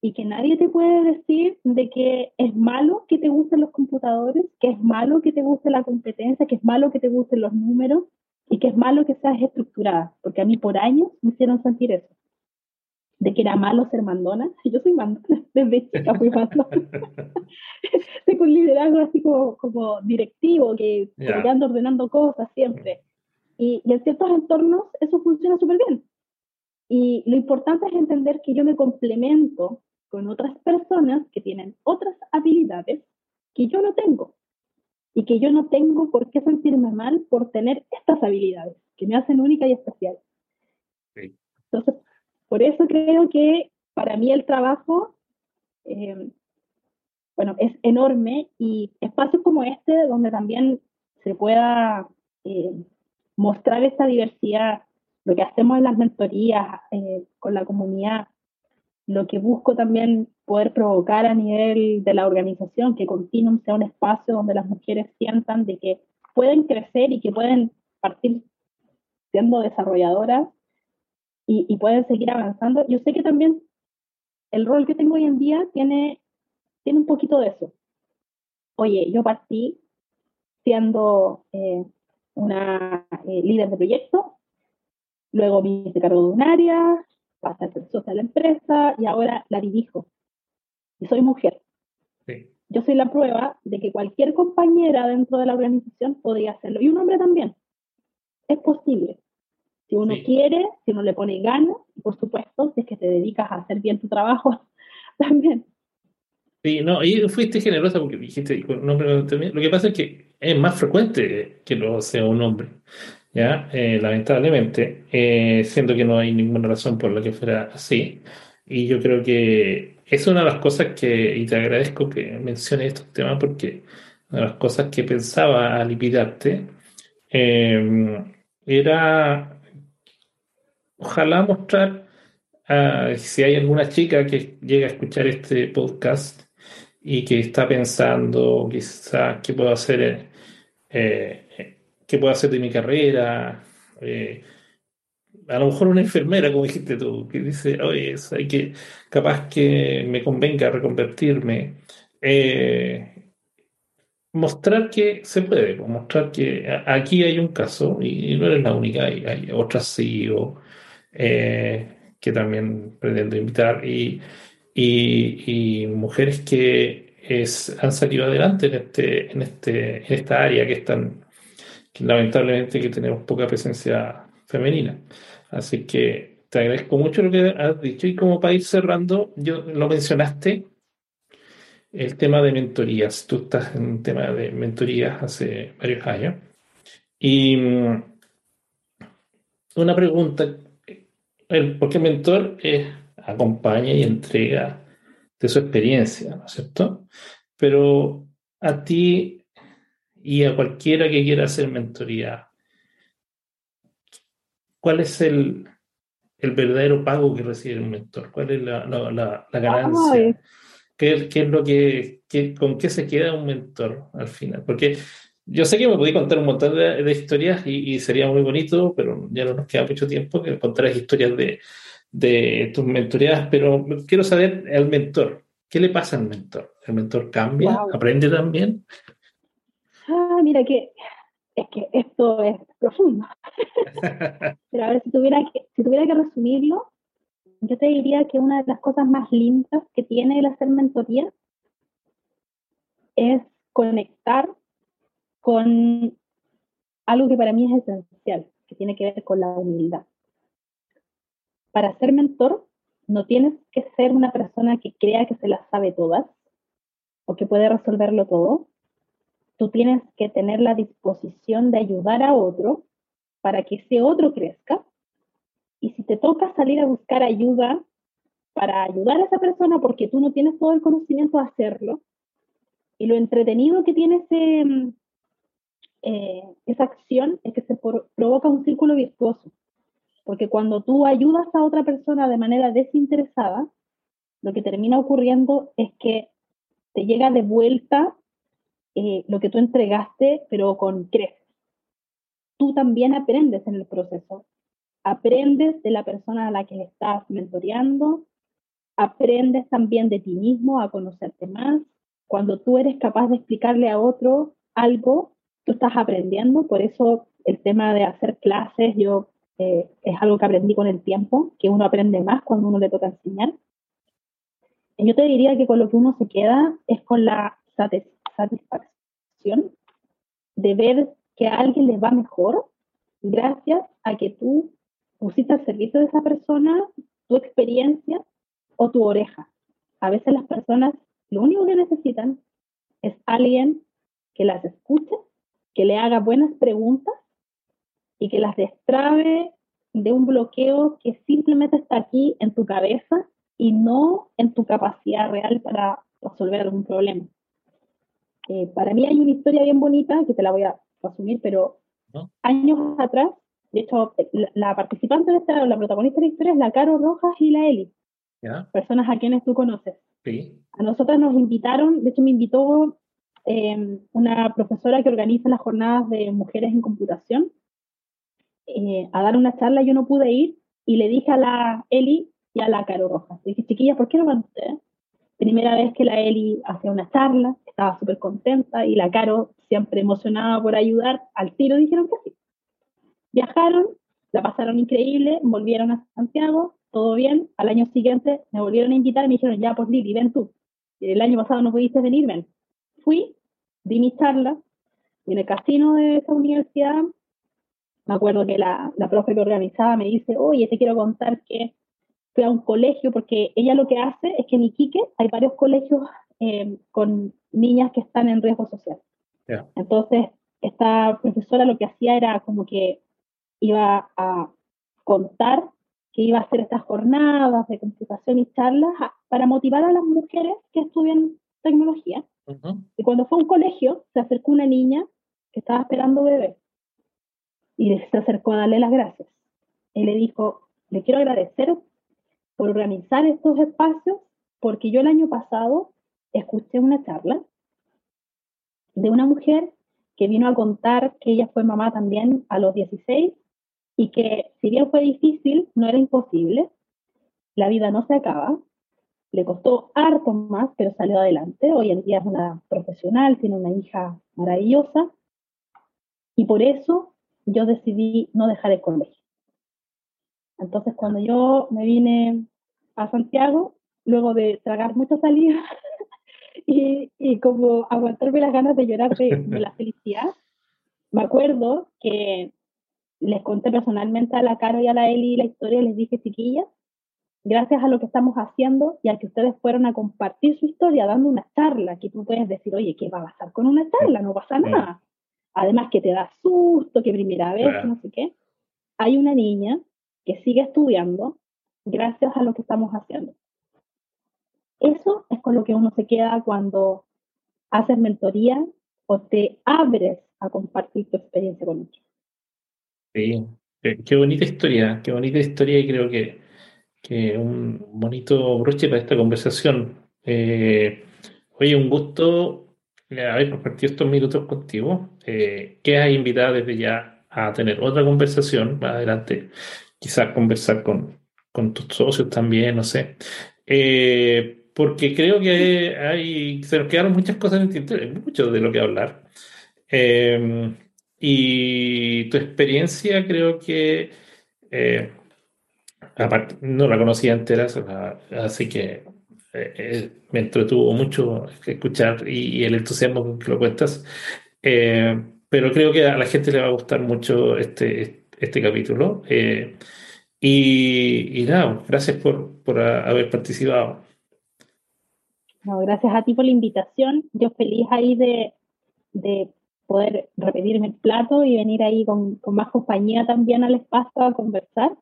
y que nadie te puede decir de que es malo que te gusten los computadores, que es malo que te guste la competencia, que es malo que te gusten los números y que es malo que seas estructurada, porque a mí por años me hicieron sentir eso, de que era malo ser mandona. <laughs> Yo soy mandona, desde chica fui mandona. <laughs> Tengo un liderazgo así como, como directivo, que yeah. ando ordenando cosas siempre. Y, y en ciertos entornos eso funciona súper bien. Y lo importante es entender que yo me complemento con otras personas que tienen otras habilidades que yo no tengo y que yo no tengo por qué sentirme mal por tener estas habilidades que me hacen única y especial. Entonces, por eso creo que para mí el trabajo, eh, bueno, es enorme y espacios como este donde también se pueda eh, mostrar esta diversidad, lo que hacemos en las mentorías eh, con la comunidad, lo que busco también poder provocar a nivel de la organización, que Continuum sea un espacio donde las mujeres sientan de que pueden crecer y que pueden partir siendo desarrolladoras y, pueden seguir avanzando. Yo sé que también el rol que tengo hoy en día tiene, tiene un poquito de eso. Oye, yo partí siendo eh, una eh, líder de proyecto, luego me hice cargo de un área, pasé a ser socia de la empresa y ahora la dirijo. Y soy mujer. Sí. Yo soy la prueba de que cualquier compañera dentro de la organización podría hacerlo. Y un hombre también. Es posible. Si uno sí. quiere, si uno le pone ganas, por supuesto, si es que te dedicas a hacer bien tu trabajo, <laughs> también. Sí, no, y fuiste generosa porque dijiste un hombre Lo que pasa es que es más frecuente que lo sea un hombre. ¿ya? Eh, lamentablemente, eh, siendo que no hay ninguna razón por la que fuera así. Y yo creo que es una de las cosas que, y te agradezco que menciones estos temas porque una de las cosas que pensaba al invitarte eh, era ojalá mostrar uh, si hay alguna chica que llega a escuchar este podcast y que está pensando quizás qué puedo hacer eh, qué puedo hacer de mi carrera. Eh, a lo mejor una enfermera, como dijiste tú, que dice, oye, hay que, capaz que me convenga reconvertirme. Eh, mostrar que se puede, pues, mostrar que aquí hay un caso y no eres la única, hay, otras CEO eh, que también pretendo invitar y, y, mujeres que es, han salido adelante en, este, en, este, en esta área que están lamentablemente que tenemos poca presencia femenina. Así que te agradezco mucho lo que has dicho y como para ir cerrando, yo lo mencionaste, el tema de mentorías. Tú estás en un tema de mentorías hace varios años. Y mm, una pregunta, porque mentor es, acompaña y entrega de su experiencia, ¿no es cierto? Pero a ti y a cualquiera que quiera hacer mentoría, ¿cuál es el, el verdadero pago que recibe un mentor? ¿Cuál es la, la, la, la ganancia? ¿Qué, ¿Qué, es lo que, qué, con qué se queda un mentor al final? Porque yo sé que me podéis contar un montón de, de historias y, y, sería muy bonito, pero ya no nos queda mucho tiempo que contarás historias de, de tus mentorías, pero quiero saber el mentor. ¿Qué le pasa al mentor? ¿El mentor cambia? Wow. ¿Aprende también? Ah, mira que es que esto es profundo. <laughs> Pero a ver, si tuviera, que, si tuviera que resumirlo, yo te diría que una de las cosas más lindas que tiene el hacer mentoría es conectar con algo que para mí es esencial, que tiene que ver con la humildad. Para ser mentor, no tienes que ser una persona que crea que se las sabe todas o que puede resolverlo todo, tú tienes que tener la disposición de ayudar a otro para que ese otro crezca. Y si te toca salir a buscar ayuda para ayudar a esa persona porque tú no tienes todo el conocimiento de hacerlo, y lo entretenido que tiene mm, eh, esa acción es que se provoca un círculo virtuoso. Porque cuando tú ayudas a otra persona de manera desinteresada, lo que termina ocurriendo es que te llega de vuelta eh, lo que tú entregaste, pero con creces. Tú también aprendes en el proceso. Aprendes de la persona a la que estás mentoreando, aprendes también de ti mismo a conocerte más. Cuando tú eres capaz de explicarle a otro algo, tú estás aprendiendo. Por eso el tema de hacer clases, yo eh, es algo que aprendí con el tiempo, que uno aprende más cuando uno le toca enseñar. Yo te diría que con lo que uno se queda es con la satisfacción de ver que a alguien le va mejor gracias a que tú pusiste al servicio de esa persona tu experiencia o tu oreja. A veces las personas lo único que necesitan es alguien que las escuche, que le haga buenas preguntas y que las destrabe de un bloqueo que simplemente está aquí en tu cabeza y no en tu capacidad real para resolver algún problema. Eh, para mí hay una historia bien bonita que te la voy a asumir, pero años atrás, de hecho, la, participante de esta, la protagonista de la historia es la Caro Rojas y la Eli, personas a quienes tú conoces. Sí. A nosotras nos invitaron, de hecho me invitó em, una profesora que organiza las jornadas de mujeres en computación eh, a dar una charla, yo no pude ir y le dije a la Eli, a la Caro Rojas. dije, chiquillas, ¿por qué no van ustedes? Primera vez que la Eli hacía una charla, estaba súper contenta y la Caro, siempre emocionada por ayudar, al tiro dijeron que sí. Viajaron, la pasaron increíble, volvieron a Santiago, todo bien. Al año siguiente me volvieron a invitar y me dijeron, ya, pues Lili, ven tú. El año pasado no pudiste venir, ven. Fui, di mi charla, y en el casino de esa universidad, me acuerdo que la, la profe que organizaba me dice, oye, te quiero contar que a un colegio, porque ella lo que hace es que en Iquique hay varios colegios eh, con niñas que están en riesgo social. Entonces, esta profesora lo que hacía era como que iba a contar que iba a hacer estas jornadas de computación y charlas para motivar a las mujeres que estudian tecnología. Y cuando fue a un colegio, se acercó una niña que estaba esperando bebé y se acercó a darle las gracias. Y le dijo, le quiero agradecer por organizar estos espacios, porque yo el año pasado escuché una charla de una mujer que vino a contar que ella fue mamá también a los 16 y que si bien fue difícil, no era imposible, la vida no se acaba, le costó harto más, pero salió adelante, hoy en día es una profesional, tiene una hija maravillosa. Y por eso yo decidí no dejar el colegio. Entonces, cuando yo me vine a Santiago, luego de tragar mucha salida <laughs> y, y, como aguantarme las ganas de llorar de, la <laughs> felicidad, me acuerdo que les conté personalmente a la Caro y a la Eli la historia, les dije, chiquillas, gracias a lo que estamos haciendo y a que ustedes fueron a compartir su historia dando una charla, que tú puedes decir, oye, ¿qué va a pasar con una charla? No pasa nada. Además que te da susto, que primera vez, no sé qué. Hay una niña que sigue estudiando gracias a lo que estamos haciendo. Eso es con lo que uno se queda cuando haces mentoría o te abres a compartir tu experiencia con otros. Sí, qué, bonita historia, qué bonita historia y creo que, que un bonito broche para esta conversación. Eh, oye, un gusto haber compartido estos minutos contigo. Eh, has invitado desde ya a tener otra conversación más adelante quizás conversar con, con tus socios también, no sé. Eh, porque creo que hay, se nos quedaron muchas cosas en el tintero, hay mucho de lo que hablar. Eh, y tu experiencia creo que, eh, aparte, no la conocía entera, así que me entretuvo mucho escuchar y, el entusiasmo con que lo cuentas. pero creo que a la gente le va a gustar mucho este, este capítulo. Eh, y, nada, gracias por, por haber participado. No, gracias a ti por la invitación. Yo feliz ahí de, de poder repetirme el plato y venir ahí con, con más compañía también al espacio a conversar.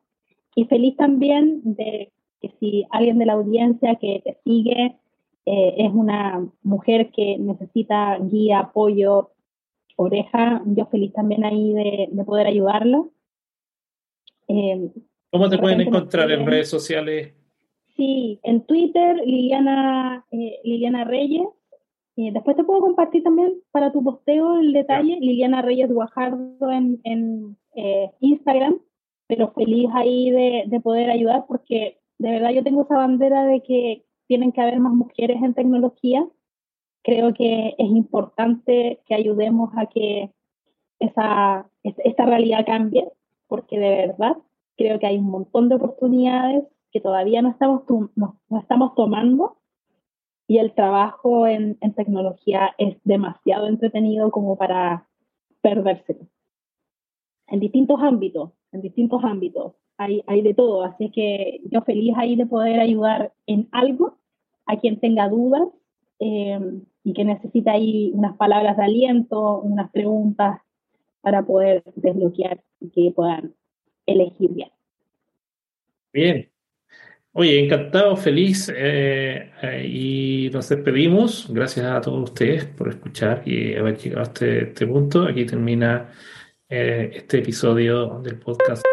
Y feliz también de que si alguien de la audiencia que te sigue eh, es una mujer que necesita guía, apoyo, oreja, yo feliz también ahí de, de poder ayudarla. Eh, ¿Cómo te pueden encontrar en redes sociales? Sí, en Twitter, Liliana, eh, Liliana Reyes. después te puedo compartir también para tu posteo el detalle, Liliana Reyes Guajardo en, en Instagram, pero feliz ahí de, de poder ayudar porque de verdad yo tengo esa bandera de que tienen que haber más mujeres en tecnología. Creo que es importante que ayudemos a que esa, esta realidad cambie, porque de verdad creo que hay un montón de oportunidades que todavía no estamos, no, estamos tomando y el trabajo en, en, tecnología es demasiado entretenido como para perderse en distintos ámbitos, en distintos ámbitos hay, hay de todo, así que yo feliz ahí de poder ayudar en algo a quien tenga dudas eh, y que necesita ahí unas palabras de aliento, unas preguntas para poder desbloquear y que puedan elegir bien. Bien. Oye, encantado, feliz eh, eh, y nos despedimos. Gracias a todos ustedes por escuchar y haber llegado a este, este punto. Aquí termina este episodio del podcast.